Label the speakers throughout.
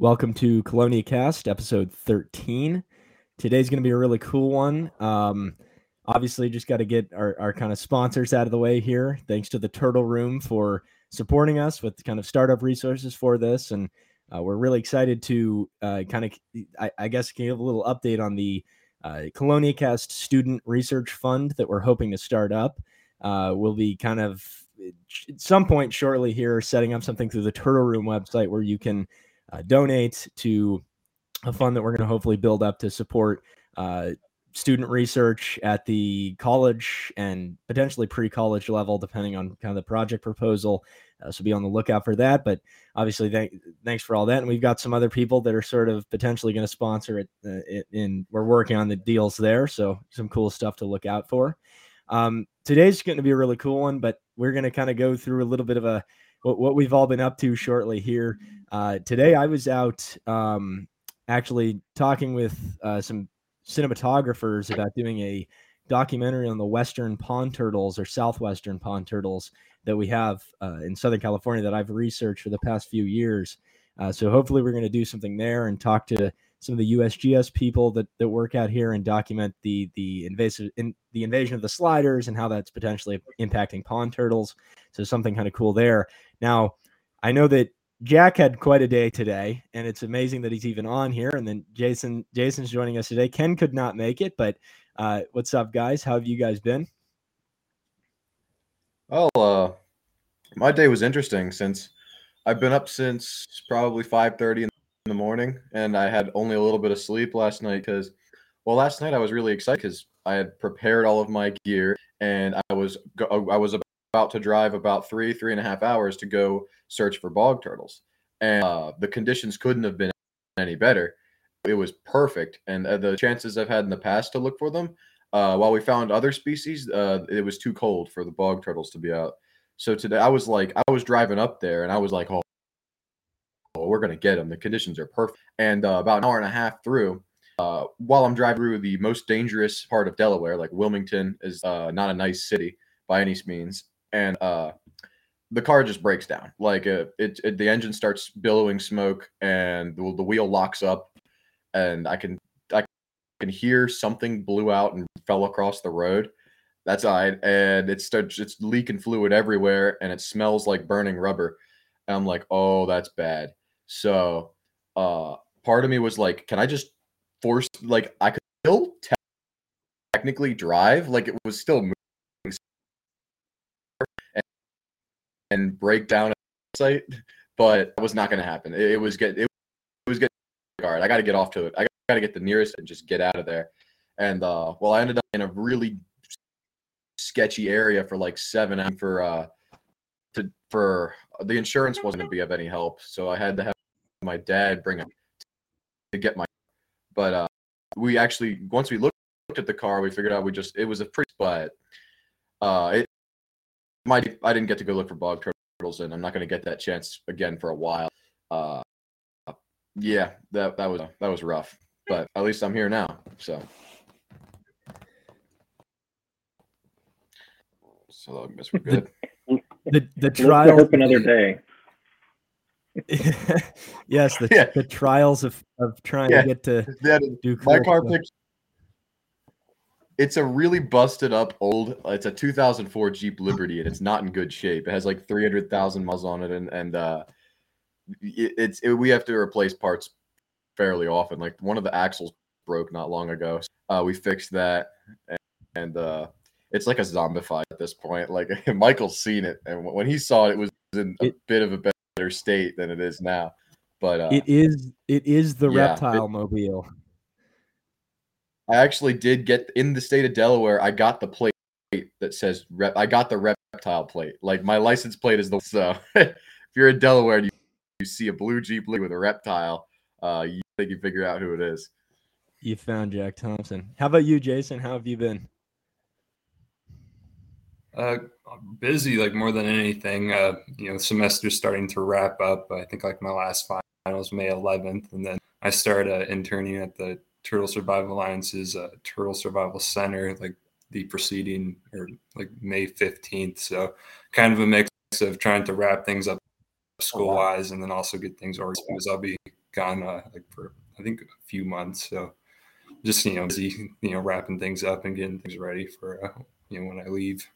Speaker 1: Welcome to CheloniaCast, episode 13. Today's going to be a really cool one. Um, obviously, just got to get our, our kind of sponsors out of the way here. Thanks to the Turtle Room for supporting us with kind of startup resources for this. And uh, we're really excited to uh, kind of, I, I, guess, give a little update on the uh, CheloniaCast Student Research Fund that we're hoping to start up. Uh, we'll be kind of at some point shortly here setting up something through the Turtle Room website where you can uh, donate to a fund that we're going to hopefully build up to support uh, student research at the college and potentially pre-college level, depending on kind of the project proposal. Uh, so be on the lookout for that. But obviously, th- thanks for all that. And we've got some other people that are sort of potentially going to sponsor it, uh, it. And we're working on the deals there. So some cool stuff to look out for. Um, today's going to be a really cool one, but we're going to kind of go through a little bit of a what, what we've all been up to shortly here. Uh, today, I was out um, actually talking with uh, some cinematographers about doing a documentary on the western pond turtles or southwestern pond turtles that we have uh, in Southern California that I've researched for the past few years. Uh, so hopefully, we're going to do something there and talk to some of the USGS people that, that work out here and document the the invasive in, the invasion of the sliders and how that's potentially impacting pond turtles. So something kind of cool there. Now, I know that Jack had quite a day today, and it's amazing that he's even on here. And then Jason, Jason's joining us today. Ken could not make it, but uh, what's up, guys? How have you guys been?
Speaker 2: Well, uh, my day was interesting since I've been up since probably five thirty in the morning, and I had only a little bit of sleep last night because, well, last night I was really excited because I had prepared all of my gear, and I was I was about to drive about three three and a half hours to go search for bog turtles, and uh, the conditions couldn't have been any better. It was perfect, and uh, the chances I've had in the past to look for them, uh, while we found other species, uh, it was too cold for the bog turtles to be out. So today I was like, I was driving up there, and I was like, oh, oh we're gonna get them. The conditions are perfect. And uh, about an hour and a half through, uh, while I'm driving through the most dangerous part of Delaware, like Wilmington is uh, not a nice city by any means, and uh, the car just breaks down. Like uh, it, it, the engine starts billowing smoke, and the, the wheel locks up, and I can I can hear something blew out and fell across the road. That's right, and it starts it's leaking fluid everywhere, and it smells like burning rubber. And I'm like, oh, that's bad. So, uh, part of me was like, can I just force like I could still technically drive, like it was still moving and break down a site, but it was not going to happen. It, it, was get it, was getting hard. I got to get off to it. I got to get the nearest and just get out of there. And uh, well, I ended up in a really sketchy area for like seven for uh to for the insurance wasn't going to be of any help, so I had to have my dad bring it to get my. But uh, we actually once we looked at the car, we figured out we just it was a pretty but uh my I didn't get to go look for bog turtles, and I'm not going to get that chance again for a while. Uh, yeah, that that was that was rough, but at least I'm here now. So, so I guess we're good.
Speaker 1: the the trial
Speaker 3: hope another day.
Speaker 1: yes, the, yeah. the trials of, of trying yeah. to get to
Speaker 2: that, do cool my car picked it's a really busted up old. It's a 2004 Jeep Liberty, and it's not in good shape. It has like 300,000 miles on it, and and uh, it, it's it, we have to replace parts fairly often. Like one of the axles broke not long ago. Uh, we fixed that, and, and uh, it's like a zombified at this point. Like Michael's seen it, and when he saw it, it was in a it, bit of a better state than it is now. But uh,
Speaker 1: it is it is the yeah, reptile mobile.
Speaker 2: I actually did get in the state of Delaware. I got the plate that says rep. I got the reptile plate. Like my license plate is the so. if you're in Delaware and you, you see a blue Jeep with a reptile, uh, you think you figure out who it is.
Speaker 1: You found Jack Thompson. How about you, Jason? How have you been?
Speaker 4: Uh, busy, like more than anything. Uh, you know, semester's starting to wrap up. I think like my last final was May 11th, and then I started uh, interning at the Turtle Survival Alliance's uh, Turtle Survival Center, like the preceding or like May 15th. So kind of a mix of trying to wrap things up school wise and then also get things organized because I'll be gone uh, like for I think a few months. So just you know busy you know wrapping things up and getting things ready for uh, you know when I leave.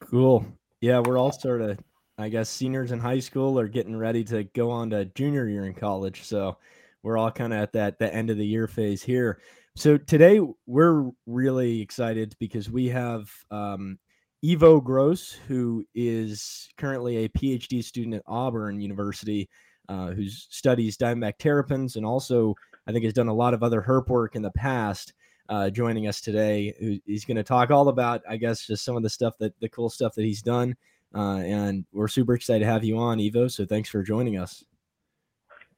Speaker 1: Cool. Yeah, we're all sort of I guess seniors in high school are getting ready to go on to junior year in college. So we're all kind of at that the end of the year phase here. So today we're really excited because we have um, Iwo Gross, who is currently a PhD student at Auburn University, uh, who studies Diamondback terrapins and also I think has done a lot of other herp work in the past. Uh, joining us today, he's going to talk all about, I guess, just some of the stuff that the cool stuff that he's done. Uh, and we're super excited to have you on, Iwo. So thanks for joining us.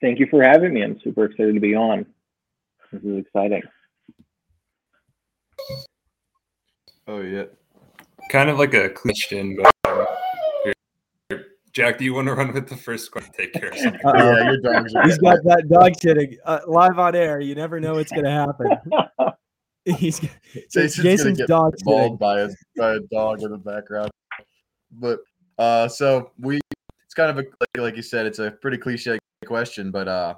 Speaker 3: Thank you for having me. I'm super excited to be on. This is exciting.
Speaker 2: Oh yeah.
Speaker 4: Kind of like a question, but um, here, Jack, do you want to run with the first question? Take care of something.
Speaker 2: Uh, yeah, your dog's.
Speaker 1: He's got that dog sitting uh, live on air. You never know what's going to happen. He's
Speaker 2: Jason's, Jason's dog mauled by a, by a dog in the background. But uh, so we, it's kind of a like, like you said, it's a pretty cliche question, but uh,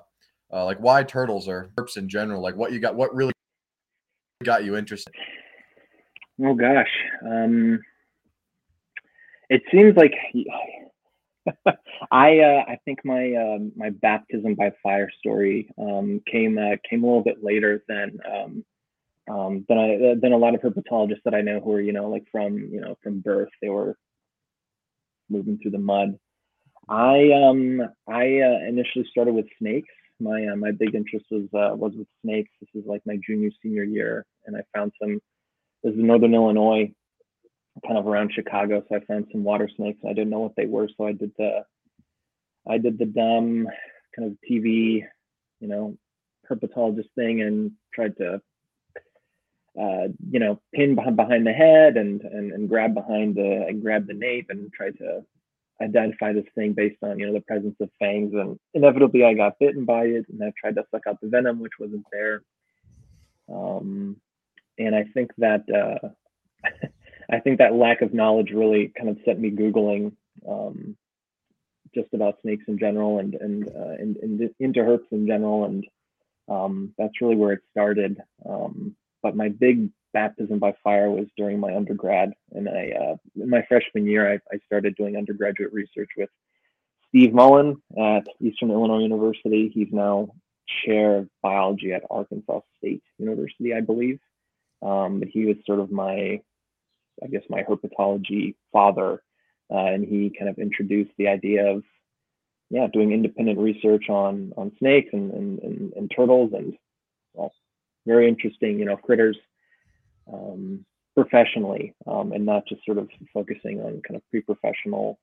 Speaker 2: uh, like why turtles or herps in general? Like what you got? What really got you interested?
Speaker 3: Oh gosh, um, it seems like I uh, I think my um, my baptism by fire story um, came uh, came a little bit later than um, um, than I than a lot of herpetologists that I know who are you know like from you know from birth they were moving through the mud. I um I uh, initially started with snakes. My uh, my big interest was uh, was with snakes. This is like my junior senior year, and I found some this is Northern Illinois, kind of around Chicago. So I found some water snakes. I didn't know what they were, so I did the, I did the dumb kind of TV, you know, herpetologist thing and tried to, uh, you know, pin behind, the head and, and and grab behind the and grab the nape and try to identify this thing based on you know the presence of fangs and inevitably I got bitten by it and I tried to suck out the venom which wasn't there. Um, and I think that uh, I think that lack of knowledge really kind of set me googling um, just about snakes in general and and, uh, and, and into herps in general, and um, that's really where it started. Um, but my big baptism by fire was during my undergrad, and I uh, in my freshman year I, I started doing undergraduate research with Steve Mullin at Eastern Illinois University. He's now chair of biology at Arkansas State University, I believe. Um, but he was sort of my, I guess, my herpetology father, uh, and he kind of introduced the idea of, yeah, doing independent research on on snakes and and, and, and turtles and well, very interesting, you know, critters um, professionally, um, and not just sort of focusing on kind of pre-professional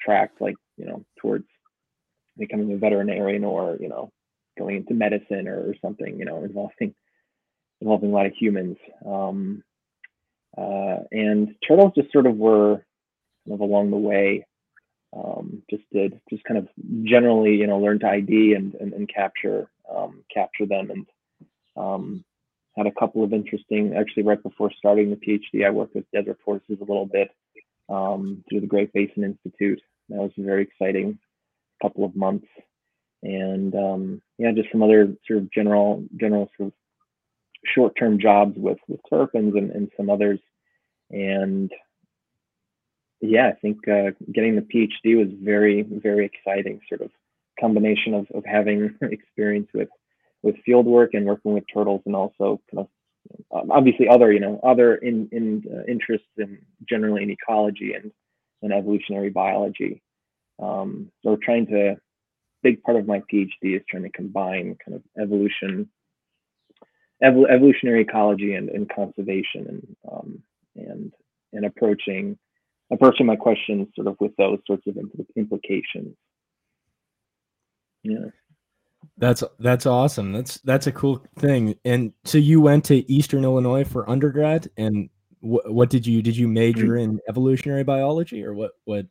Speaker 3: track, like you know, towards becoming a veterinarian or you know, going into medicine or, something, you know, involving involving a lot of humans. Um, uh, and turtles just sort of were kind of along the way. Um, just did just kind of generally, you know, learn to ID and and, and capture um, capture them, and um, had a couple of interesting. Actually, right before starting the PhD, I worked with desert tortoises a little bit um, through the Great Basin Institute. That was a very exciting couple of months, and um, yeah, just some other sort of general general sort of short-term jobs with with terrapins and, and some others, and yeah, I think uh, getting the PhD was very very exciting. Sort of combination of of having experience with with field work and working with turtles, and also kind of um, obviously other you know other in in uh, interests in generally in ecology and and evolutionary biology. Um, so trying to big part of my PhD is trying to combine kind of evolution evol- evolutionary ecology and, and conservation and um, and and approaching approaching my questions sort of with those sorts of implications. Yeah.
Speaker 1: That's that's awesome. That's that's a cool thing. And so you went to Eastern Illinois for undergrad, and wh- what did you did you major in evolutionary biology or what what?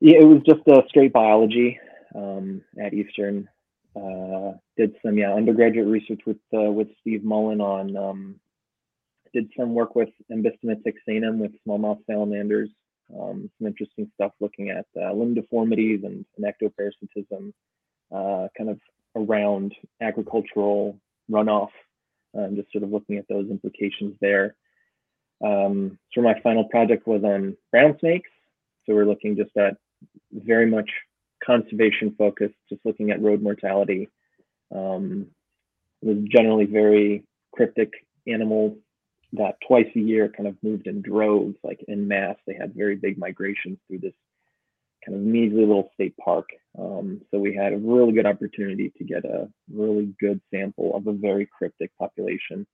Speaker 3: Yeah, it was just a straight biology um, at Eastern uh, did some yeah undergraduate research with uh, with Steve Mullin on um, did some work with Ambystoma texanum with smallmouth salamanders Um, some interesting stuff looking at uh, limb deformities and, and ectoparasitism, uh, kind of around agricultural runoff, um, just sort of looking at those implications there. Um, so my final project was on brown snakes. So we're looking just at very much conservation focused, just looking at road mortality. Um, it was generally very cryptic animal that twice a year kind of moved in droves, like in mass. They had very big migrations through this kind of measly little state park. Um, so we had a really good opportunity to get a really good sample of a very cryptic population.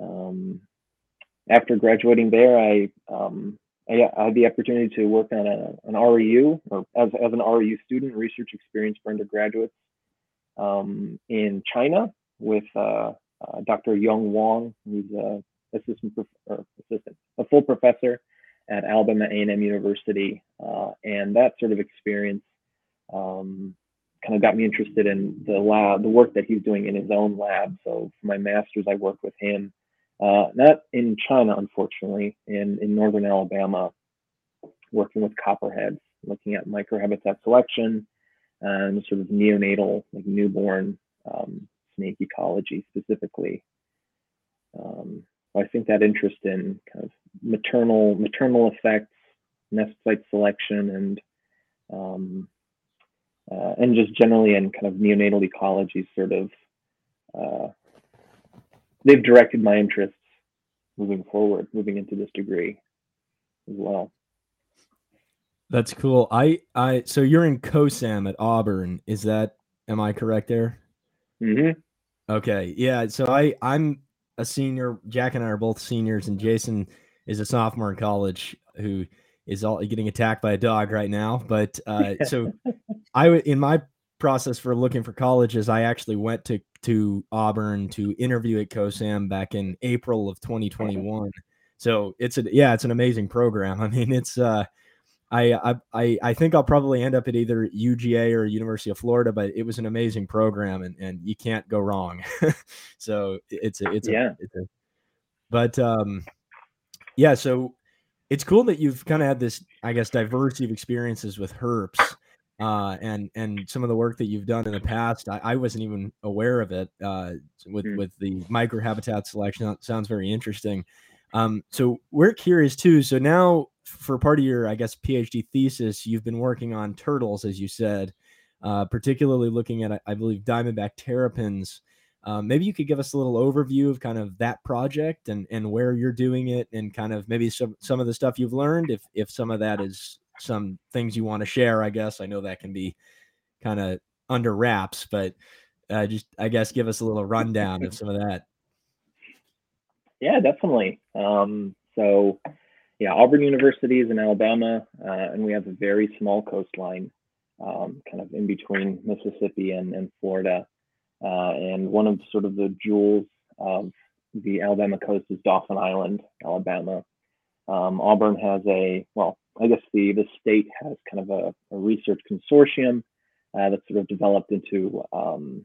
Speaker 3: Um, after graduating there, I, um, I, I, had the opportunity to work on a, an REU or as, as an REU student, research experience for undergraduates um, in China with uh, uh, Dr. Yong Wang, who's a assistant, or assistant, a full professor at Alabama A&M University, uh, and that sort of experience um, kind of got me interested in the lab, the work that he's doing in his own lab. So for my master's, I worked with him, uh, not in China, unfortunately, in in northern Alabama, working with copperheads, looking at microhabitat selection and sort of neonatal, like newborn um, snake ecology specifically. Um, I think that interest in kind of maternal maternal effects, nest site selection, and um, uh, and just generally in kind of neonatal ecology, sort of uh, they've directed my interests moving forward, moving into this degree as well.
Speaker 1: That's cool. I I so you're in COSAM at Auburn. Is that am I correct there?
Speaker 3: Mm-hmm.
Speaker 1: Okay. Yeah. So I I'm a senior. Jack and I are both seniors, and Jason is a sophomore in college who is all getting attacked by a dog right now. But uh, so I in my process for looking for colleges, I actually went to to Auburn to interview at COSAM back in April of 2021. So it's a yeah, it's an amazing program. I mean, it's uh I, I I think I'll probably end up at either UGA or University of Florida, but it was an amazing program and, and you can't go wrong. so it's a it's
Speaker 3: yeah.
Speaker 1: It's a, but um yeah, so it's cool that you've kind of had this, I guess, diversity of experiences with herps. Uh, and and some of the work that you've done in the past, I, I wasn't even aware of it. Uh, with mm. with the microhabitat selection, that sounds very interesting. Um, so we're curious too. So now for part of your, I guess, PhD thesis, you've been working on turtles, as you said, uh, particularly looking at, I believe, diamondback terrapins. Um, maybe you could give us a little overview of kind of that project and and where you're doing it, and kind of maybe some some of the stuff you've learned. If if some of that is some things you want to share, I guess I know that can be kind of under wraps, but uh, just I guess give us a little rundown of some of that.
Speaker 3: Yeah, definitely. Um, so yeah, Auburn University is in Alabama, uh, and we have a very small coastline, um, kind of in between Mississippi and, and Florida. Uh, and one of sort of the jewels of the Alabama coast is Dauphin Island, Alabama. Um, Auburn has a, well, I guess the, the state has kind of a, a research consortium uh, that's sort of developed into um,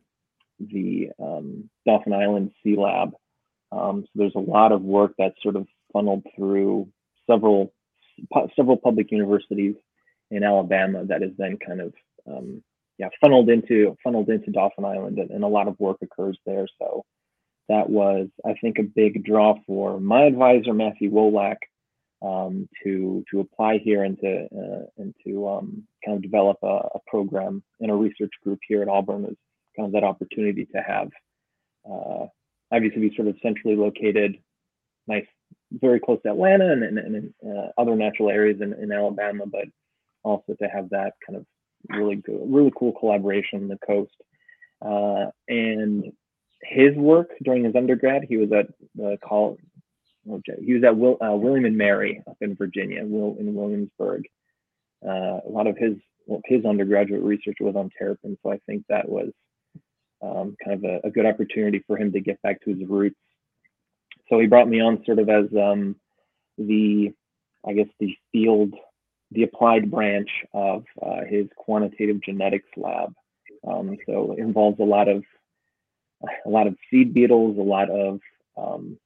Speaker 3: the um, Dauphin Island Sea Lab. Um, so there's a lot of work that's sort of funneled through several several public universities in Alabama that is then kind of um, yeah funneled into funneled into Dauphin Island, and, and, a lot of work occurs there. So that was I think a big draw for my advisor Matthew Wolak um, to to apply here and to uh, and to um, kind of develop a, a, program in a research group here at Auburn is kind of that opportunity to have uh, obviously be sort of centrally located, nice very close to Atlanta and, and, and uh, other natural areas in, in Alabama, but also to have that kind of really good, really cool collaboration on the coast. Uh, and his work during his undergrad, he was at the college. He was at Will, uh, William and Mary up in Virginia, Will in Williamsburg. Uh, a lot of his his undergraduate research was on terrapin, so I think that was um, kind of a, a, good opportunity for him to get back to his roots so he brought me on sort of as um, the, I guess, the field, the applied branch of uh, his quantitative genetics lab. Um, so it involves a lot of a lot of seed beetles, a lot of um,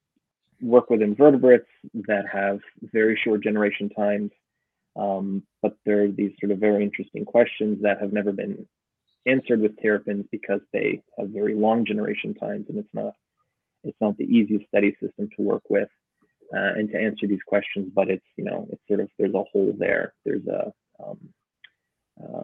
Speaker 3: work with invertebrates that have very short generation times, Um, but there are these sort of very interesting questions that have never been answered with terrapins because they have very long generation times and it's not it's not the easiest study system to work with uh, and to answer these questions but it's you know it's sort of there's a hole there. There's a um, uh,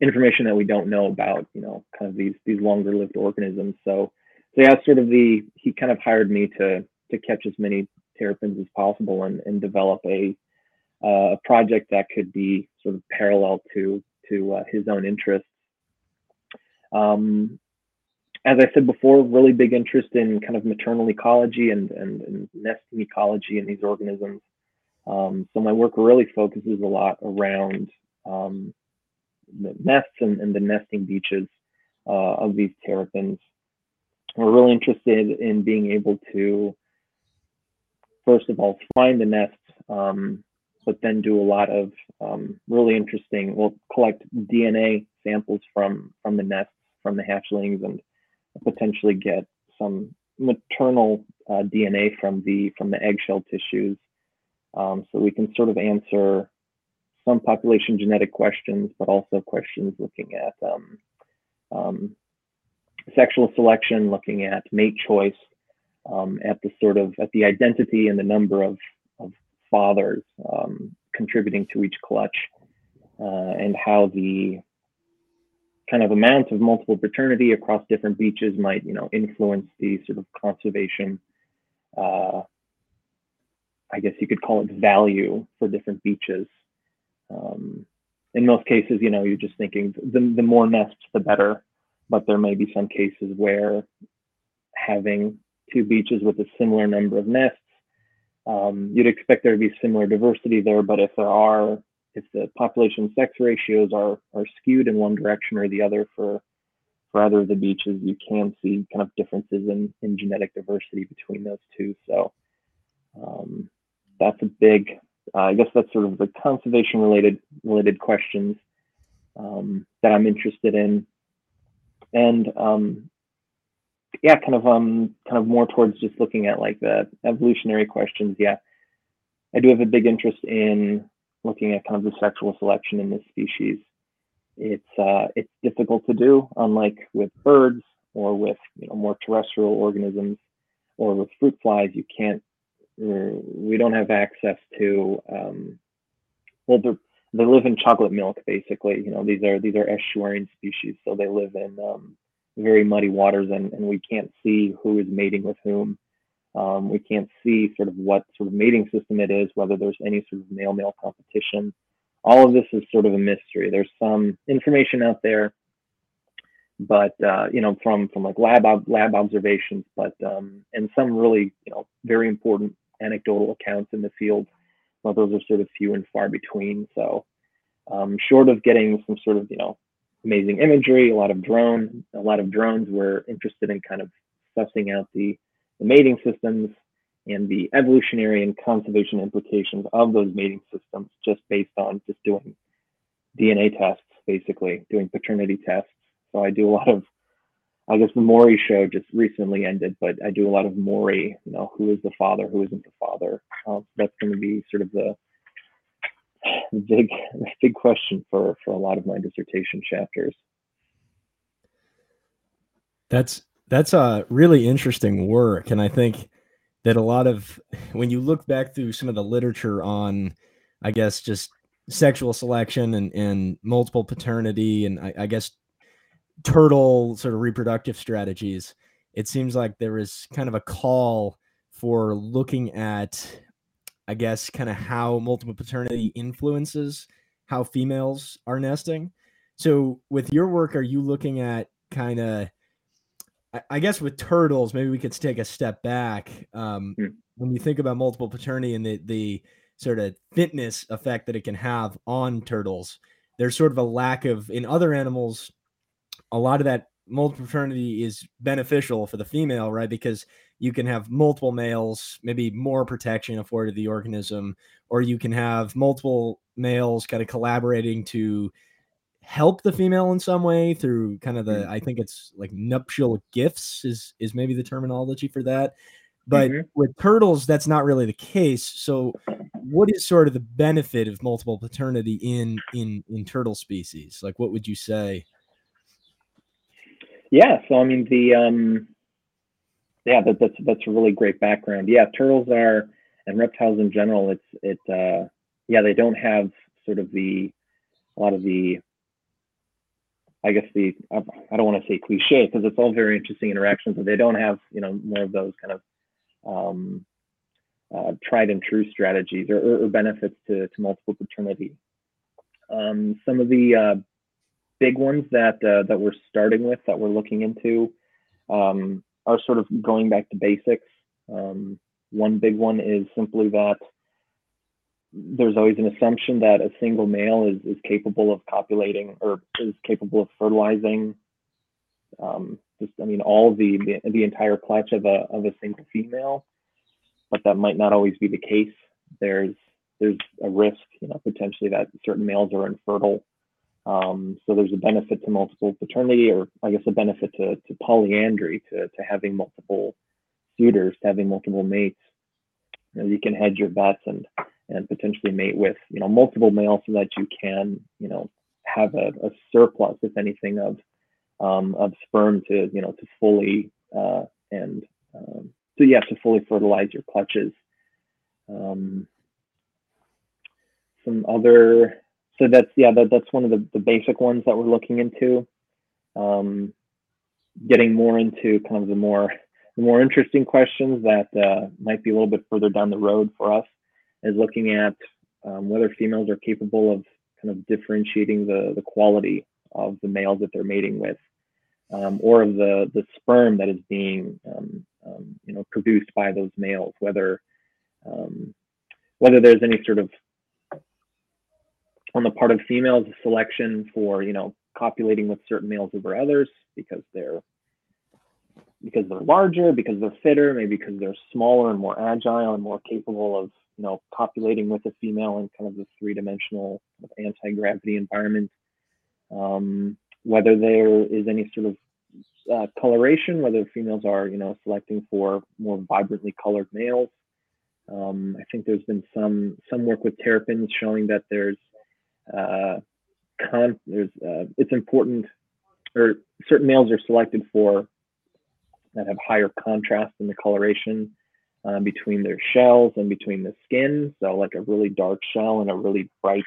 Speaker 3: information that we don't know about you know kind of these these longer lived organisms. So so yeah sort of the he kind of hired me to to catch as many terrapins as possible and, and develop a uh, a project that could be sort of parallel to to uh, his own interests. Um, as I said before, really big interest in kind of maternal ecology and, and, and nesting ecology in these organisms. Um, so my work really focuses a lot around um, the nests and, and, the nesting beaches uh, of these terrapins. We're really interested in being able to, first of all, find the nests, um, but then do a lot of um, really interesting, we'll collect DNA samples from, from the nests from the hatchlings and potentially get some maternal uh, DNA from the from the eggshell tissues. Um, so we can sort of answer some population genetic questions, but also questions looking at um, um, sexual selection, looking at mate choice, um, at the sort of at the identity and the number of, of fathers um, contributing to each clutch, uh, and how the kind of amount of multiple paternity across different beaches might, you know, influence the sort of conservation, uh, I guess you could call it value for different beaches. Um, in most cases, you know, you're just thinking the, the more nests, the better. But there may be some cases where having two beaches with a similar number of nests, um, you'd expect there to be similar diversity there. But if there are if the population sex ratios are are skewed in one direction or the other for for either of the beaches, you can see kind of differences in in genetic diversity between those two. So um, that's a big. Uh, I guess that's sort of the conservation related related questions um, that I'm interested in, and um, yeah, kind of um kind of more towards just looking at like the evolutionary questions. Yeah, I do have a big interest in looking at kind of the sexual selection in this species. It's uh, it's difficult to do, unlike with birds or with you know more terrestrial organisms or with fruit flies. You can't. Uh, we don't have access to. Um, well, they live in chocolate milk, basically. You know, these are these are estuarine species, so they live in um, very muddy waters, and, and we can't see who is mating with whom. Um, we can't see sort of what sort of mating system it is, whether there's any sort of male-male competition. All of this is sort of a mystery. There's some information out there, but uh, you know, from from like lab lab observations, but um, and some really you know very important anecdotal accounts in the field. Well, those are sort of few and far between. So, um, short of getting some sort of you know amazing imagery, a lot of drone, a lot of drones. We're interested in kind of sussing out the the mating systems and the evolutionary and conservation implications of those mating systems just based on just doing DNA tests, basically doing paternity tests. So I do a lot of, I guess the Maury show just recently ended, but I do a lot of Maury, you know, who is the father, who isn't the father. Um, that's going to be sort of the big, big question for, for a lot of my dissertation chapters.
Speaker 1: That's that's a really interesting work. And I think that a lot of when you look back through some of the literature on, I guess, just sexual selection and, and multiple paternity and I, I guess turtle sort of reproductive strategies, it seems like there is kind of a call for looking at, I guess, kind of how multiple paternity influences how females are nesting. So, with your work, are you looking at kind of I guess with turtles, maybe we could take a step back. Um, mm. When you think about multiple paternity and the the sort of fitness effect that it can have on turtles, there's sort of a lack of in other animals. A lot of that multiple paternity is beneficial for the female, right? Because you can have multiple males, maybe more protection afforded the organism, or you can have multiple males kind of collaborating to help the female in some way through kind of the mm-hmm. I think it's like nuptial gifts is is maybe the terminology for that. But mm-hmm. with turtles, that's not really the case. So what is sort of the benefit of multiple paternity in in in turtle species? Like, what would you say?
Speaker 3: Yeah, so I mean the um, yeah, that, that's that's a really great background. Yeah, turtles are and reptiles in general. It's it uh, yeah, they don't have sort of the a lot of the I guess the I don't want to say cliche because it's all very interesting interactions, but they don't have you know more of those kind of um, uh, tried and true strategies or, or, benefits to, to multiple paternity. Um, some of the uh, big ones that uh, that we're starting with that we're looking into um, are sort of going back to basics. Um, one big one is simply that there's always an assumption that a single male is, is capable of copulating or is capable of fertilizing um, just I mean all the, the, entire clutch of a of a single female, but that might not always be the case. There's there's a risk, you know, potentially that certain males are infertile um, so there's a benefit to multiple paternity, or I guess a benefit to, to polyandry, to, to having multiple suitors, to having multiple mates. You, know, you can hedge your bets and and potentially mate with you know multiple males so that you can you know have a, a surplus, if anything, of um, of sperm to you know to fully uh, and um, so yeah to fully fertilize your clutches. Um, some other so that's yeah that, that's one of the, the basic ones that we're looking into um, getting more into kind of the more the more interesting questions that uh, might be a little bit further down the road for us is looking at um, whether females are capable of kind of differentiating the the quality of the males that they're mating with um, or of the the sperm that is being um, um you know produced by those males whether um, whether there's any sort of on the part of females, selection for you know copulating with certain males over others because they're because they're larger, because they're fitter, maybe because they're smaller and more agile and more capable of you know populating with a female in kind of the three-dimensional anti-gravity environment. Um, whether there is any sort of uh, coloration, whether females are you know selecting for more vibrantly colored males. Um, I think there's been some some work with terrapins showing that there's uh, con- there's uh, it's important or certain males are selected for that have higher contrast in the coloration uh, between their shells and between the skin. So like a really dark shell and a really bright,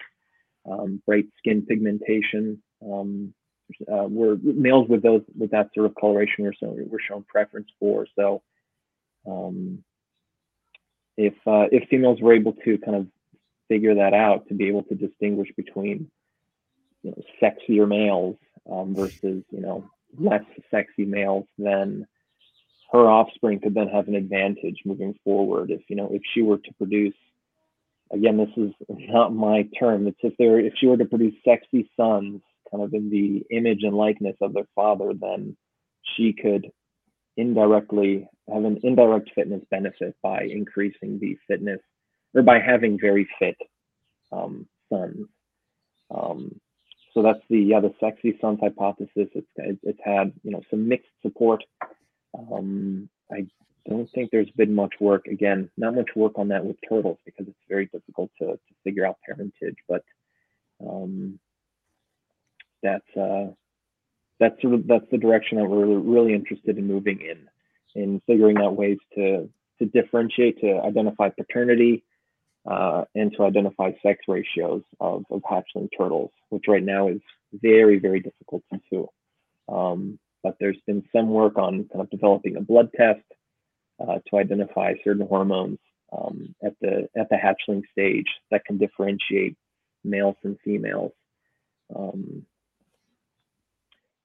Speaker 3: um, bright skin pigmentation. Um, uh, we're males with those with that sort of coloration were we're shown preference for. So um, if uh, if females were able to kind of figure that out to be able to distinguish between you know sexier males um, versus you know less sexy males then her offspring could then have an advantage moving forward if you know if she were to produce again this is not my term it's if there if she were to produce sexy sons kind of in the image and likeness of their father then she could indirectly have an indirect fitness benefit by increasing the fitness or by having very fit um, sons. Um, so that's the yeah the sexy sons hypothesis. It's it's had you know some mixed support. Um, I don't think there's been much work again, not much work on that with turtles because it's very difficult to, to figure out parentage. But um, that's uh, that's sort of that's the direction that we're really interested in moving in, in figuring out ways to to differentiate, to identify paternity, uh, and to identify sex ratios of, of hatchling turtles, which right now is very, very difficult to do. Um, but there's been some work on kind of developing a blood test uh, to identify certain hormones um, at the at the hatchling stage that can differentiate males and females. Um,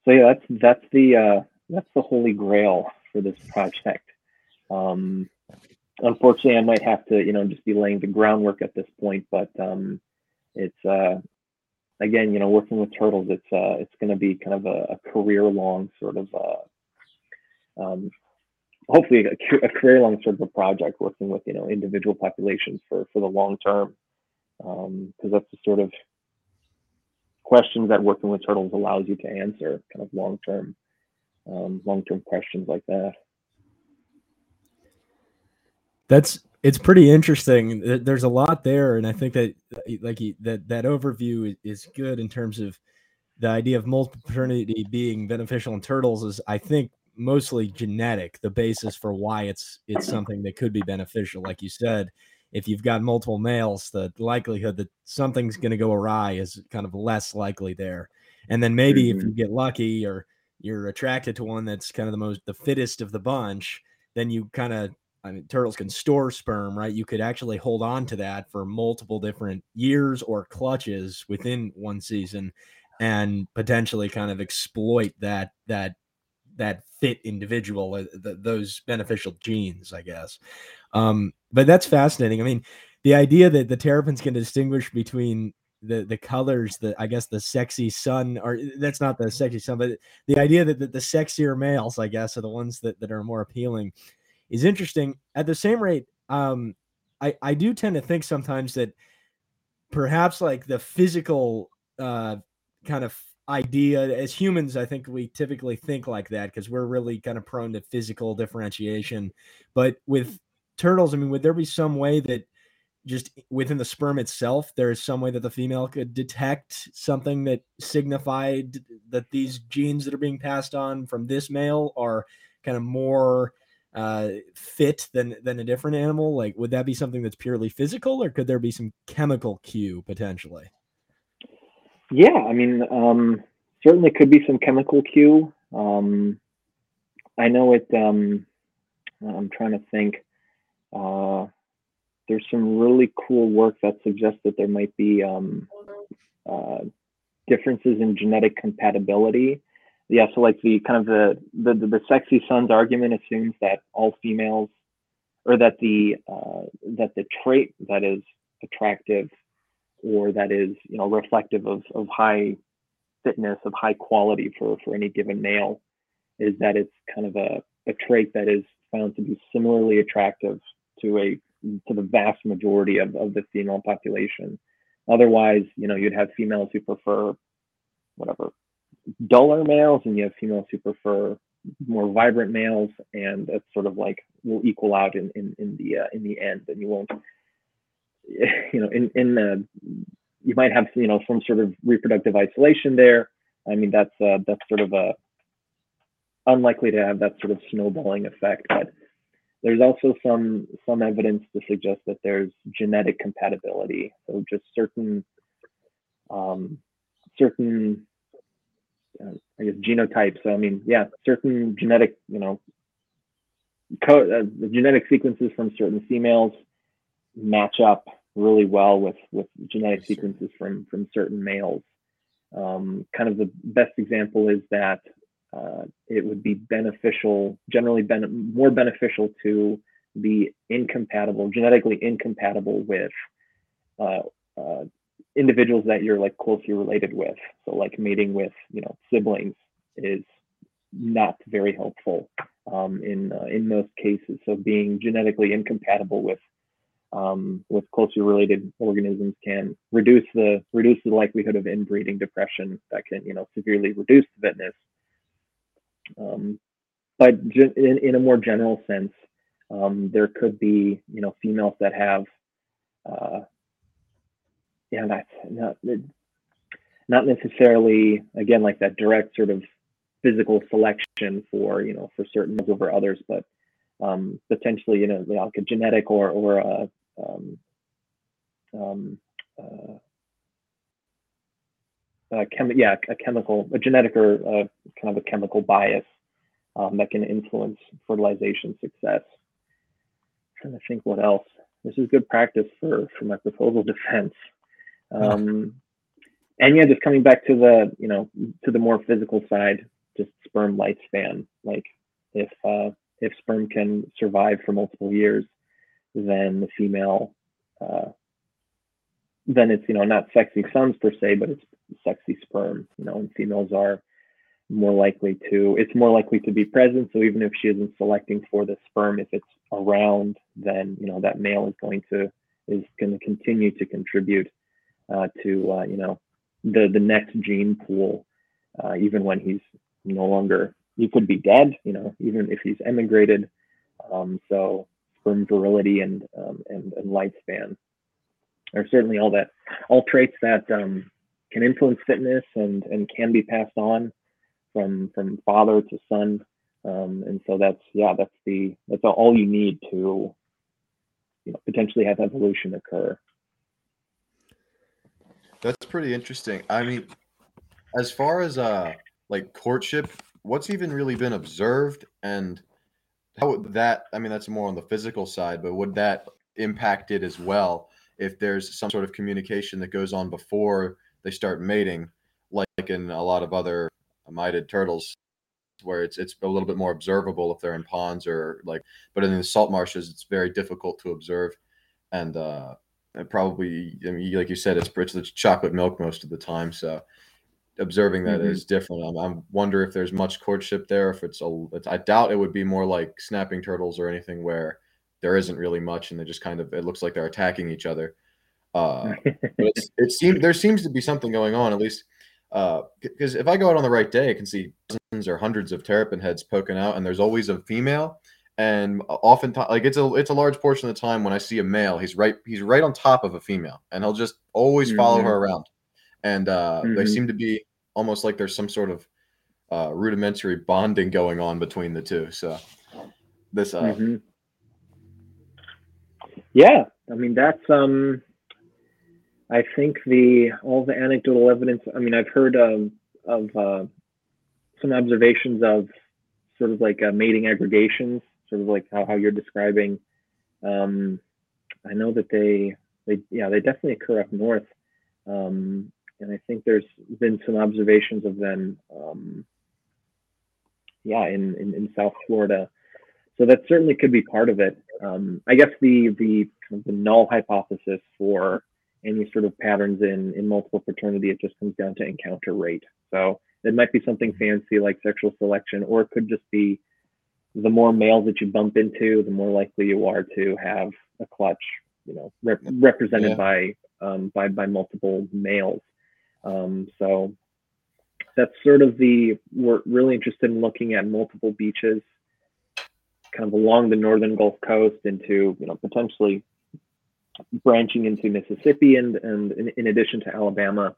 Speaker 3: so yeah, that's that's the uh, that's the holy grail for this project. Um, unfortunately, I might have to, you know, just be laying the groundwork at this point. But um, it's uh, again, you know, working with turtles, it's uh, it's going to be kind of a, a career-long sort of, uh, um, hopefully a, a career-long sort of a project, working with you know individual populations for for the long term, because um, that's the sort of questions that working with turtles allows you to answer, kind of long-term, um, long-term questions like that.
Speaker 1: That's it's pretty interesting. There's a lot there, and I think that like that that overview is good in terms of the idea of multiple paternity being beneficial in turtles. Is I think mostly genetic, the basis for why it's it's something that could be beneficial. Like you said, if you've got multiple males, the likelihood that something's going to go awry is kind of less likely there. And then maybe mm-hmm. if you get lucky or you're attracted to one that's kind of the most the fittest of the bunch, then you kind of I mean, turtles can store sperm, right? You could actually hold on to that for multiple different years or clutches within one season, and potentially kind of exploit that that that fit individual, uh, the, those beneficial genes, I guess. Um, but that's fascinating. I mean, the idea that the terrapins can distinguish between the the colors that I guess the sexy son or that's not the sexy son, but the idea that the, the sexier males, I guess, are the ones that, that are more appealing is interesting. At the same rate, um, I I do tend to think sometimes that perhaps like the physical uh, kind of idea as humans, I think we typically think like that because we're really kind of prone to physical differentiation. But with turtles, I mean, would there be some way that just within the sperm itself, there is some way that the female could detect something that signified that these genes that are being passed on from this male are kind of more uh, fit than than a different animal? Like, would that be something that's purely physical, or could there be some chemical cue potentially?
Speaker 3: Yeah, I mean, um, certainly could be some chemical cue. Um, I know it. Um, I'm trying to think. Uh, there's some really cool work that suggests that there might be um, uh, differences in genetic compatibility yeah, so like the kind of the, the the sexy sons argument assumes that all females, or that the uh, that the trait that is attractive, or that is you know reflective of of high fitness of high quality for for any given male, is that it's kind of a a trait that is found to be similarly attractive to a to the vast majority of, of the female population. Otherwise, you know, you'd have females who prefer whatever duller males and you have females who prefer more vibrant males and it's sort of like will equal out in in, in the uh, in the end and you won't you know in in the you might have you know some sort of reproductive isolation there. I mean that's uh, that's sort of a unlikely to have that sort of snowballing effect but there's also some some evidence to suggest that there's genetic compatibility. So just certain um, certain uh, I guess genotypes. So I mean, yeah, certain genetic, you know, co- uh, the genetic sequences from certain females match up really well with with genetic sequences from from certain males. Um, kind of the best example is that uh, it would be beneficial, generally ben- more beneficial to be incompatible, genetically incompatible with uh, uh, individuals that you're like closely related with. So like mating with you know siblings is not very helpful um, in uh, in most cases. So being genetically incompatible with um, with closely related organisms can reduce the reduce the likelihood of inbreeding depression that can you know severely reduce the fitness. Um, but in, in a more general sense, um, there could be you know females that have uh, yeah, that's not not necessarily again like that direct sort of physical selection for you know for certain over others, but um, potentially you know like a genetic or or a um, um, uh, a chem- yeah a chemical a genetic or a, kind of a chemical bias um, that can influence fertilization success. I'm trying to think what else. This is good practice for for my proposal defense. Um, and yeah, just coming back to the you know to the more physical side, just sperm lifespan. Like if uh, if sperm can survive for multiple years, then the female, uh, then it's you know not sexy sons per se, but it's sexy sperm. You know, and females are more likely to it's more likely to be present so even if she isn't selecting for the sperm if it's around then you know that male is going to is going to continue to contribute uh, to uh, you know the the next gene pool, uh, even when he's no longer he could be dead, you know, even if he's emigrated. Um, so sperm virility and um, and, and lifespan are certainly all that all traits that um, can influence fitness and and can be passed on from from father to son um, and so that's yeah that's the that's all you need to you know potentially have evolution occur
Speaker 2: that's pretty interesting. I mean as far as uh like courtship what's even really been observed and how would that i mean that's more on the physical side but would that impact it as well if there's some sort of communication that goes on before they start mating like in a lot of other emydid turtles where it's it's a little bit more observable if they're in ponds or like but in the salt marshes it's very difficult to observe and uh probably I mean like you said it's it's chocolate milk most of the time so observing that mm-hmm. is different. I'm, I'm wonder if there's much courtship there. If it's a, it's, I doubt it would be more like snapping turtles or anything where there isn't really much and they just kind of it looks like they're attacking each other. Uh, but it seems there seems to be something going on at least because uh, if I go out on the right day, I can see dozens or hundreds of terrapin heads poking out, and there's always a female. And oftentimes, like it's a it's a large portion of the time when I see a male, he's right he's right on top of a female, and he'll just always follow mm-hmm. her around. And uh, mm-hmm. they seem to be almost like there's some sort of uh, rudimentary bonding going on between the two. So this, uh, mm-hmm.
Speaker 3: yeah, I mean that's um, I think the all the anecdotal evidence. I mean, I've heard um, of uh, some observations of sort of like uh, mating aggregations, sort of like how, how you're describing. Um, I know that they they yeah they definitely occur up north. Um, and I think there's been some observations of them, um, yeah, in, in, in South Florida. So that certainly could be part of it. Um, I guess the the the null hypothesis for any sort of patterns in in multiple paternity it just comes down to encounter rate. So it might be something fancy like sexual selection, or it could just be the more males that you bump into, the more likely you are to have a clutch, you know, rep- represented yeah. by um, by by multiple males. Um, so that's sort of the, we're really interested in looking at multiple beaches kind of along the northern Gulf Coast into, you know, potentially branching into Mississippi and, and in, in addition to Alabama,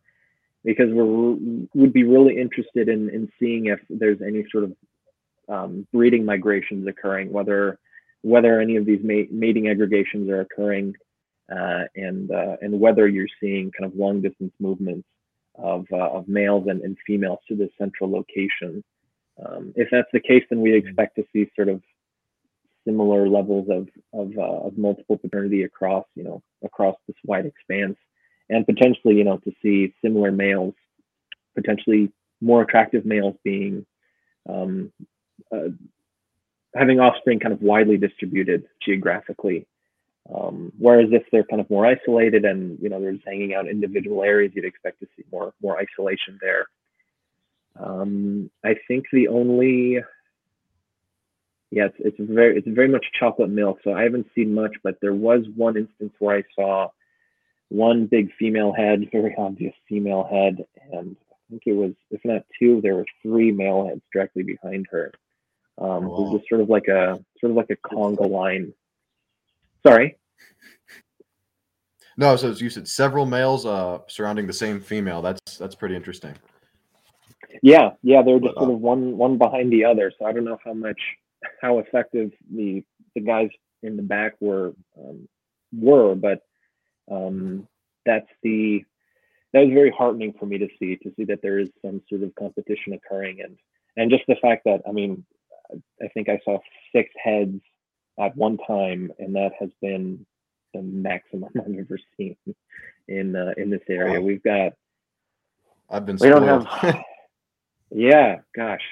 Speaker 3: because we're would be really interested in, in seeing if there's any sort of um, breeding migrations occurring, whether whether any of these mating aggregations are occurring, uh, and uh, and whether you're seeing kind of long distance movements of, uh, of males and, and females to this central location. Um, if that's the case, then we mm-hmm. expect to see sort of similar levels of of, uh, of multiple paternity across you know across this wide expanse, and potentially you know to see similar males, potentially more attractive males being um, uh, having offspring kind of widely distributed geographically um, whereas if they're kind of more isolated and you know they're just hanging out in individual areas, you'd expect to see more more isolation there. Um, I think the only yeah, it's, it's very it's very much chocolate milk. So I haven't seen much, but there was one instance where I saw one big female head, very obvious female head, and I think it was if not two, there were three male heads directly behind her. Um, wow. It was just sort of like a sort of like a conga line Sorry.
Speaker 2: No, so as you said several males uh, surrounding the same female. That's that's pretty interesting.
Speaker 3: Yeah, yeah, they're just but, sort uh, of one one behind the other. So I don't know how much how effective the the guys in the back were um, were, but um, that's the that was very heartening for me to see to see that there is some sort of competition occurring and and just the fact that I mean I think I saw six heads at one time, and that has been the maximum I've ever seen in uh, in this area. Wow. We've got.
Speaker 2: I've been. Spoiled.
Speaker 3: We don't have. yeah, gosh,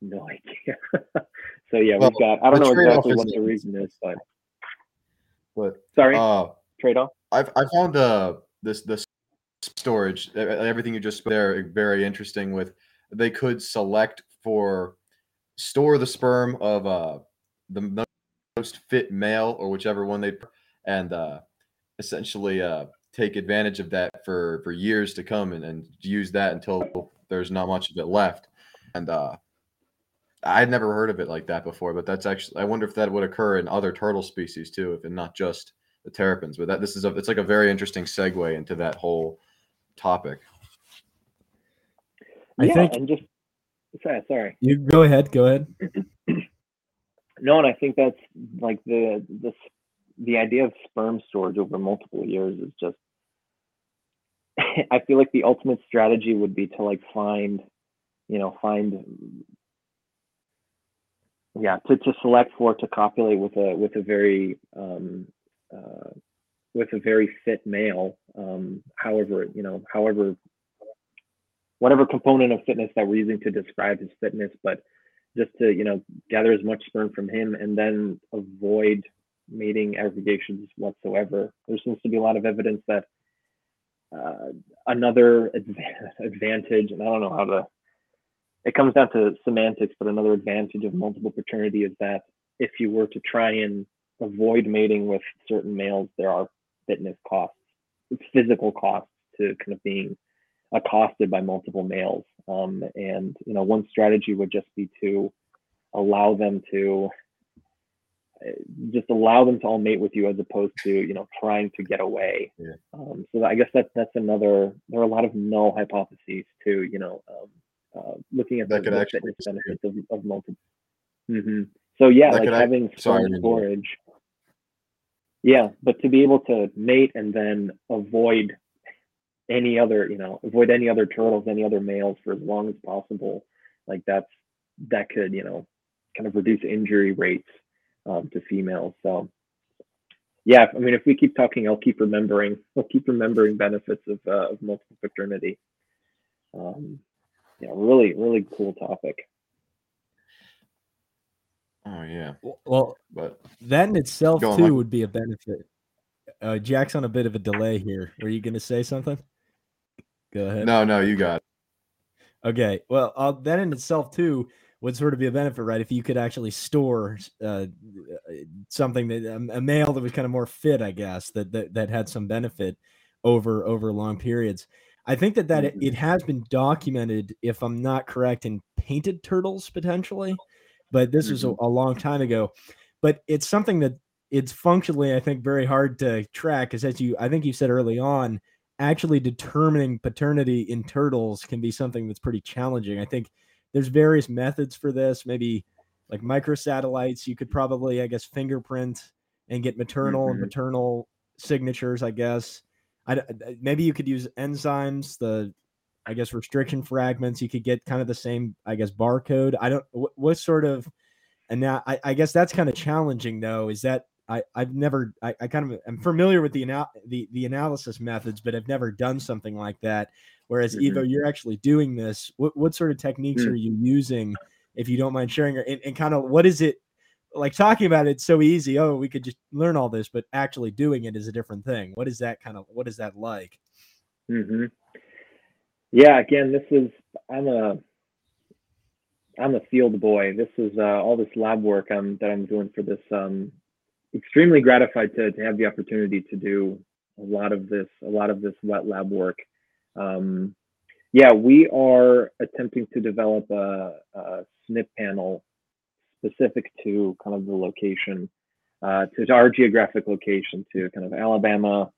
Speaker 3: no idea. so yeah, well, we've got. I don't know exactly what the reason is, but.
Speaker 2: But
Speaker 3: sorry, uh, trade off.
Speaker 2: I've I found uh this this storage everything you just there very interesting. With they could select for store the sperm of uh the most fit male or whichever one they and uh, essentially uh, take advantage of that for for years to come and, and use that until there's not much of it left and uh, I'd never heard of it like that before, but that's actually I wonder if that would occur in other turtle species too, if and not just the terrapins. But that this is a it's like a very interesting segue into that whole topic.
Speaker 1: I
Speaker 3: yeah,
Speaker 1: think-
Speaker 3: and just sorry, sorry.
Speaker 1: You go ahead. Go ahead.
Speaker 3: No, and I think that's like the the the idea of sperm storage over multiple years is just. I feel like the ultimate strategy would be to like find, you know, find. Yeah, to, to select for to copulate with a with a very um, uh, with a very fit male. Um, however, you know, however, whatever component of fitness that we're using to describe his fitness, but just to you know gather as much sperm from him and then avoid mating aggregations whatsoever. There seems to be a lot of evidence that uh, another adva- advantage, and I don't know how to. It comes down to semantics, but another advantage of multiple paternity is that if you were to try and avoid mating with certain males, there are fitness costs, physical costs to kind of being accosted by multiple males. Um, and you know, one strategy would just be to allow them to uh, just allow them to all mate with you as opposed to you know trying to get away.
Speaker 2: Yeah.
Speaker 3: Um, so I guess that's that's another. There are a lot of null hypotheses too. You know, um, uh, looking at
Speaker 2: That
Speaker 3: the, fitness
Speaker 2: be
Speaker 3: benefits of, of multiple. hmm So yeah,
Speaker 2: That
Speaker 3: like
Speaker 2: could act-
Speaker 3: having
Speaker 2: sorry, I
Speaker 3: sperm
Speaker 2: didn't-
Speaker 3: storage. Yeah, but to be able to mate and then avoid any other, you know, avoid any other turtles, any other males for as long as possible, like that's that could, you know, kind of reduce injury rates um, to females. So yeah, I mean, if we keep talking, I'll keep remembering. I'll keep remembering benefits of uh, of multiple paternity. Um, yeah, really, really cool topic.
Speaker 2: Oh yeah,
Speaker 1: Well,
Speaker 2: but
Speaker 1: that in itself
Speaker 2: Go on,
Speaker 1: too would be a benefit. Uh, Jack's on a bit of a delay here. Were you going to say something? Go ahead.
Speaker 2: no, no, you got it.
Speaker 1: Okay. Well, uh, that in itself too would sort of be a benefit, right? If you could actually store uh, something that um, a male that was kind of more fit, I guess, that that, that had some benefit over over long periods. I think that that it,
Speaker 3: Mhm.
Speaker 1: it has been documented, if I'm not correct, in painted turtles potentially, but this was a, a long time ago. But it's something that it's functionally, I think, very hard to track, because as you, I think you said early on, actually determining paternity in turtles can be something that's pretty challenging. I think there's various methods for this, maybe like microsatellites. You could probably, I guess, fingerprint and get maternal and
Speaker 3: Mhm.
Speaker 1: maternal signatures, I guess. I, maybe you could use enzymes, the I guess restriction fragments. You could get kind of the same, I guess, barcode. I don't what, what sort of and now I, I guess that's kind of challenging though, is that I, I've never I, I kind of am familiar with the, anal- the the analysis methods, but I've never done something like that. Whereas
Speaker 3: Mhm.
Speaker 1: Iwo, you're actually doing this. What what sort of techniques
Speaker 3: Mm.
Speaker 1: are you using, if you don't mind sharing? And, and kind of what is it like talking about it's so easy. Oh, we could just learn all this, but actually doing it is a different thing. What is that kind of what is that like?
Speaker 3: hmm Yeah, again, this is I'm a I'm a field boy. This is uh, all this lab work um, that I'm doing for this. Um, extremely gratified to, to have the opportunity to do a lot of this, a lot of this wet lab work. Um, yeah, we are attempting to develop a, a SNP panel specific to kind of the location, uh, to our geographic location, to kind of Alabama,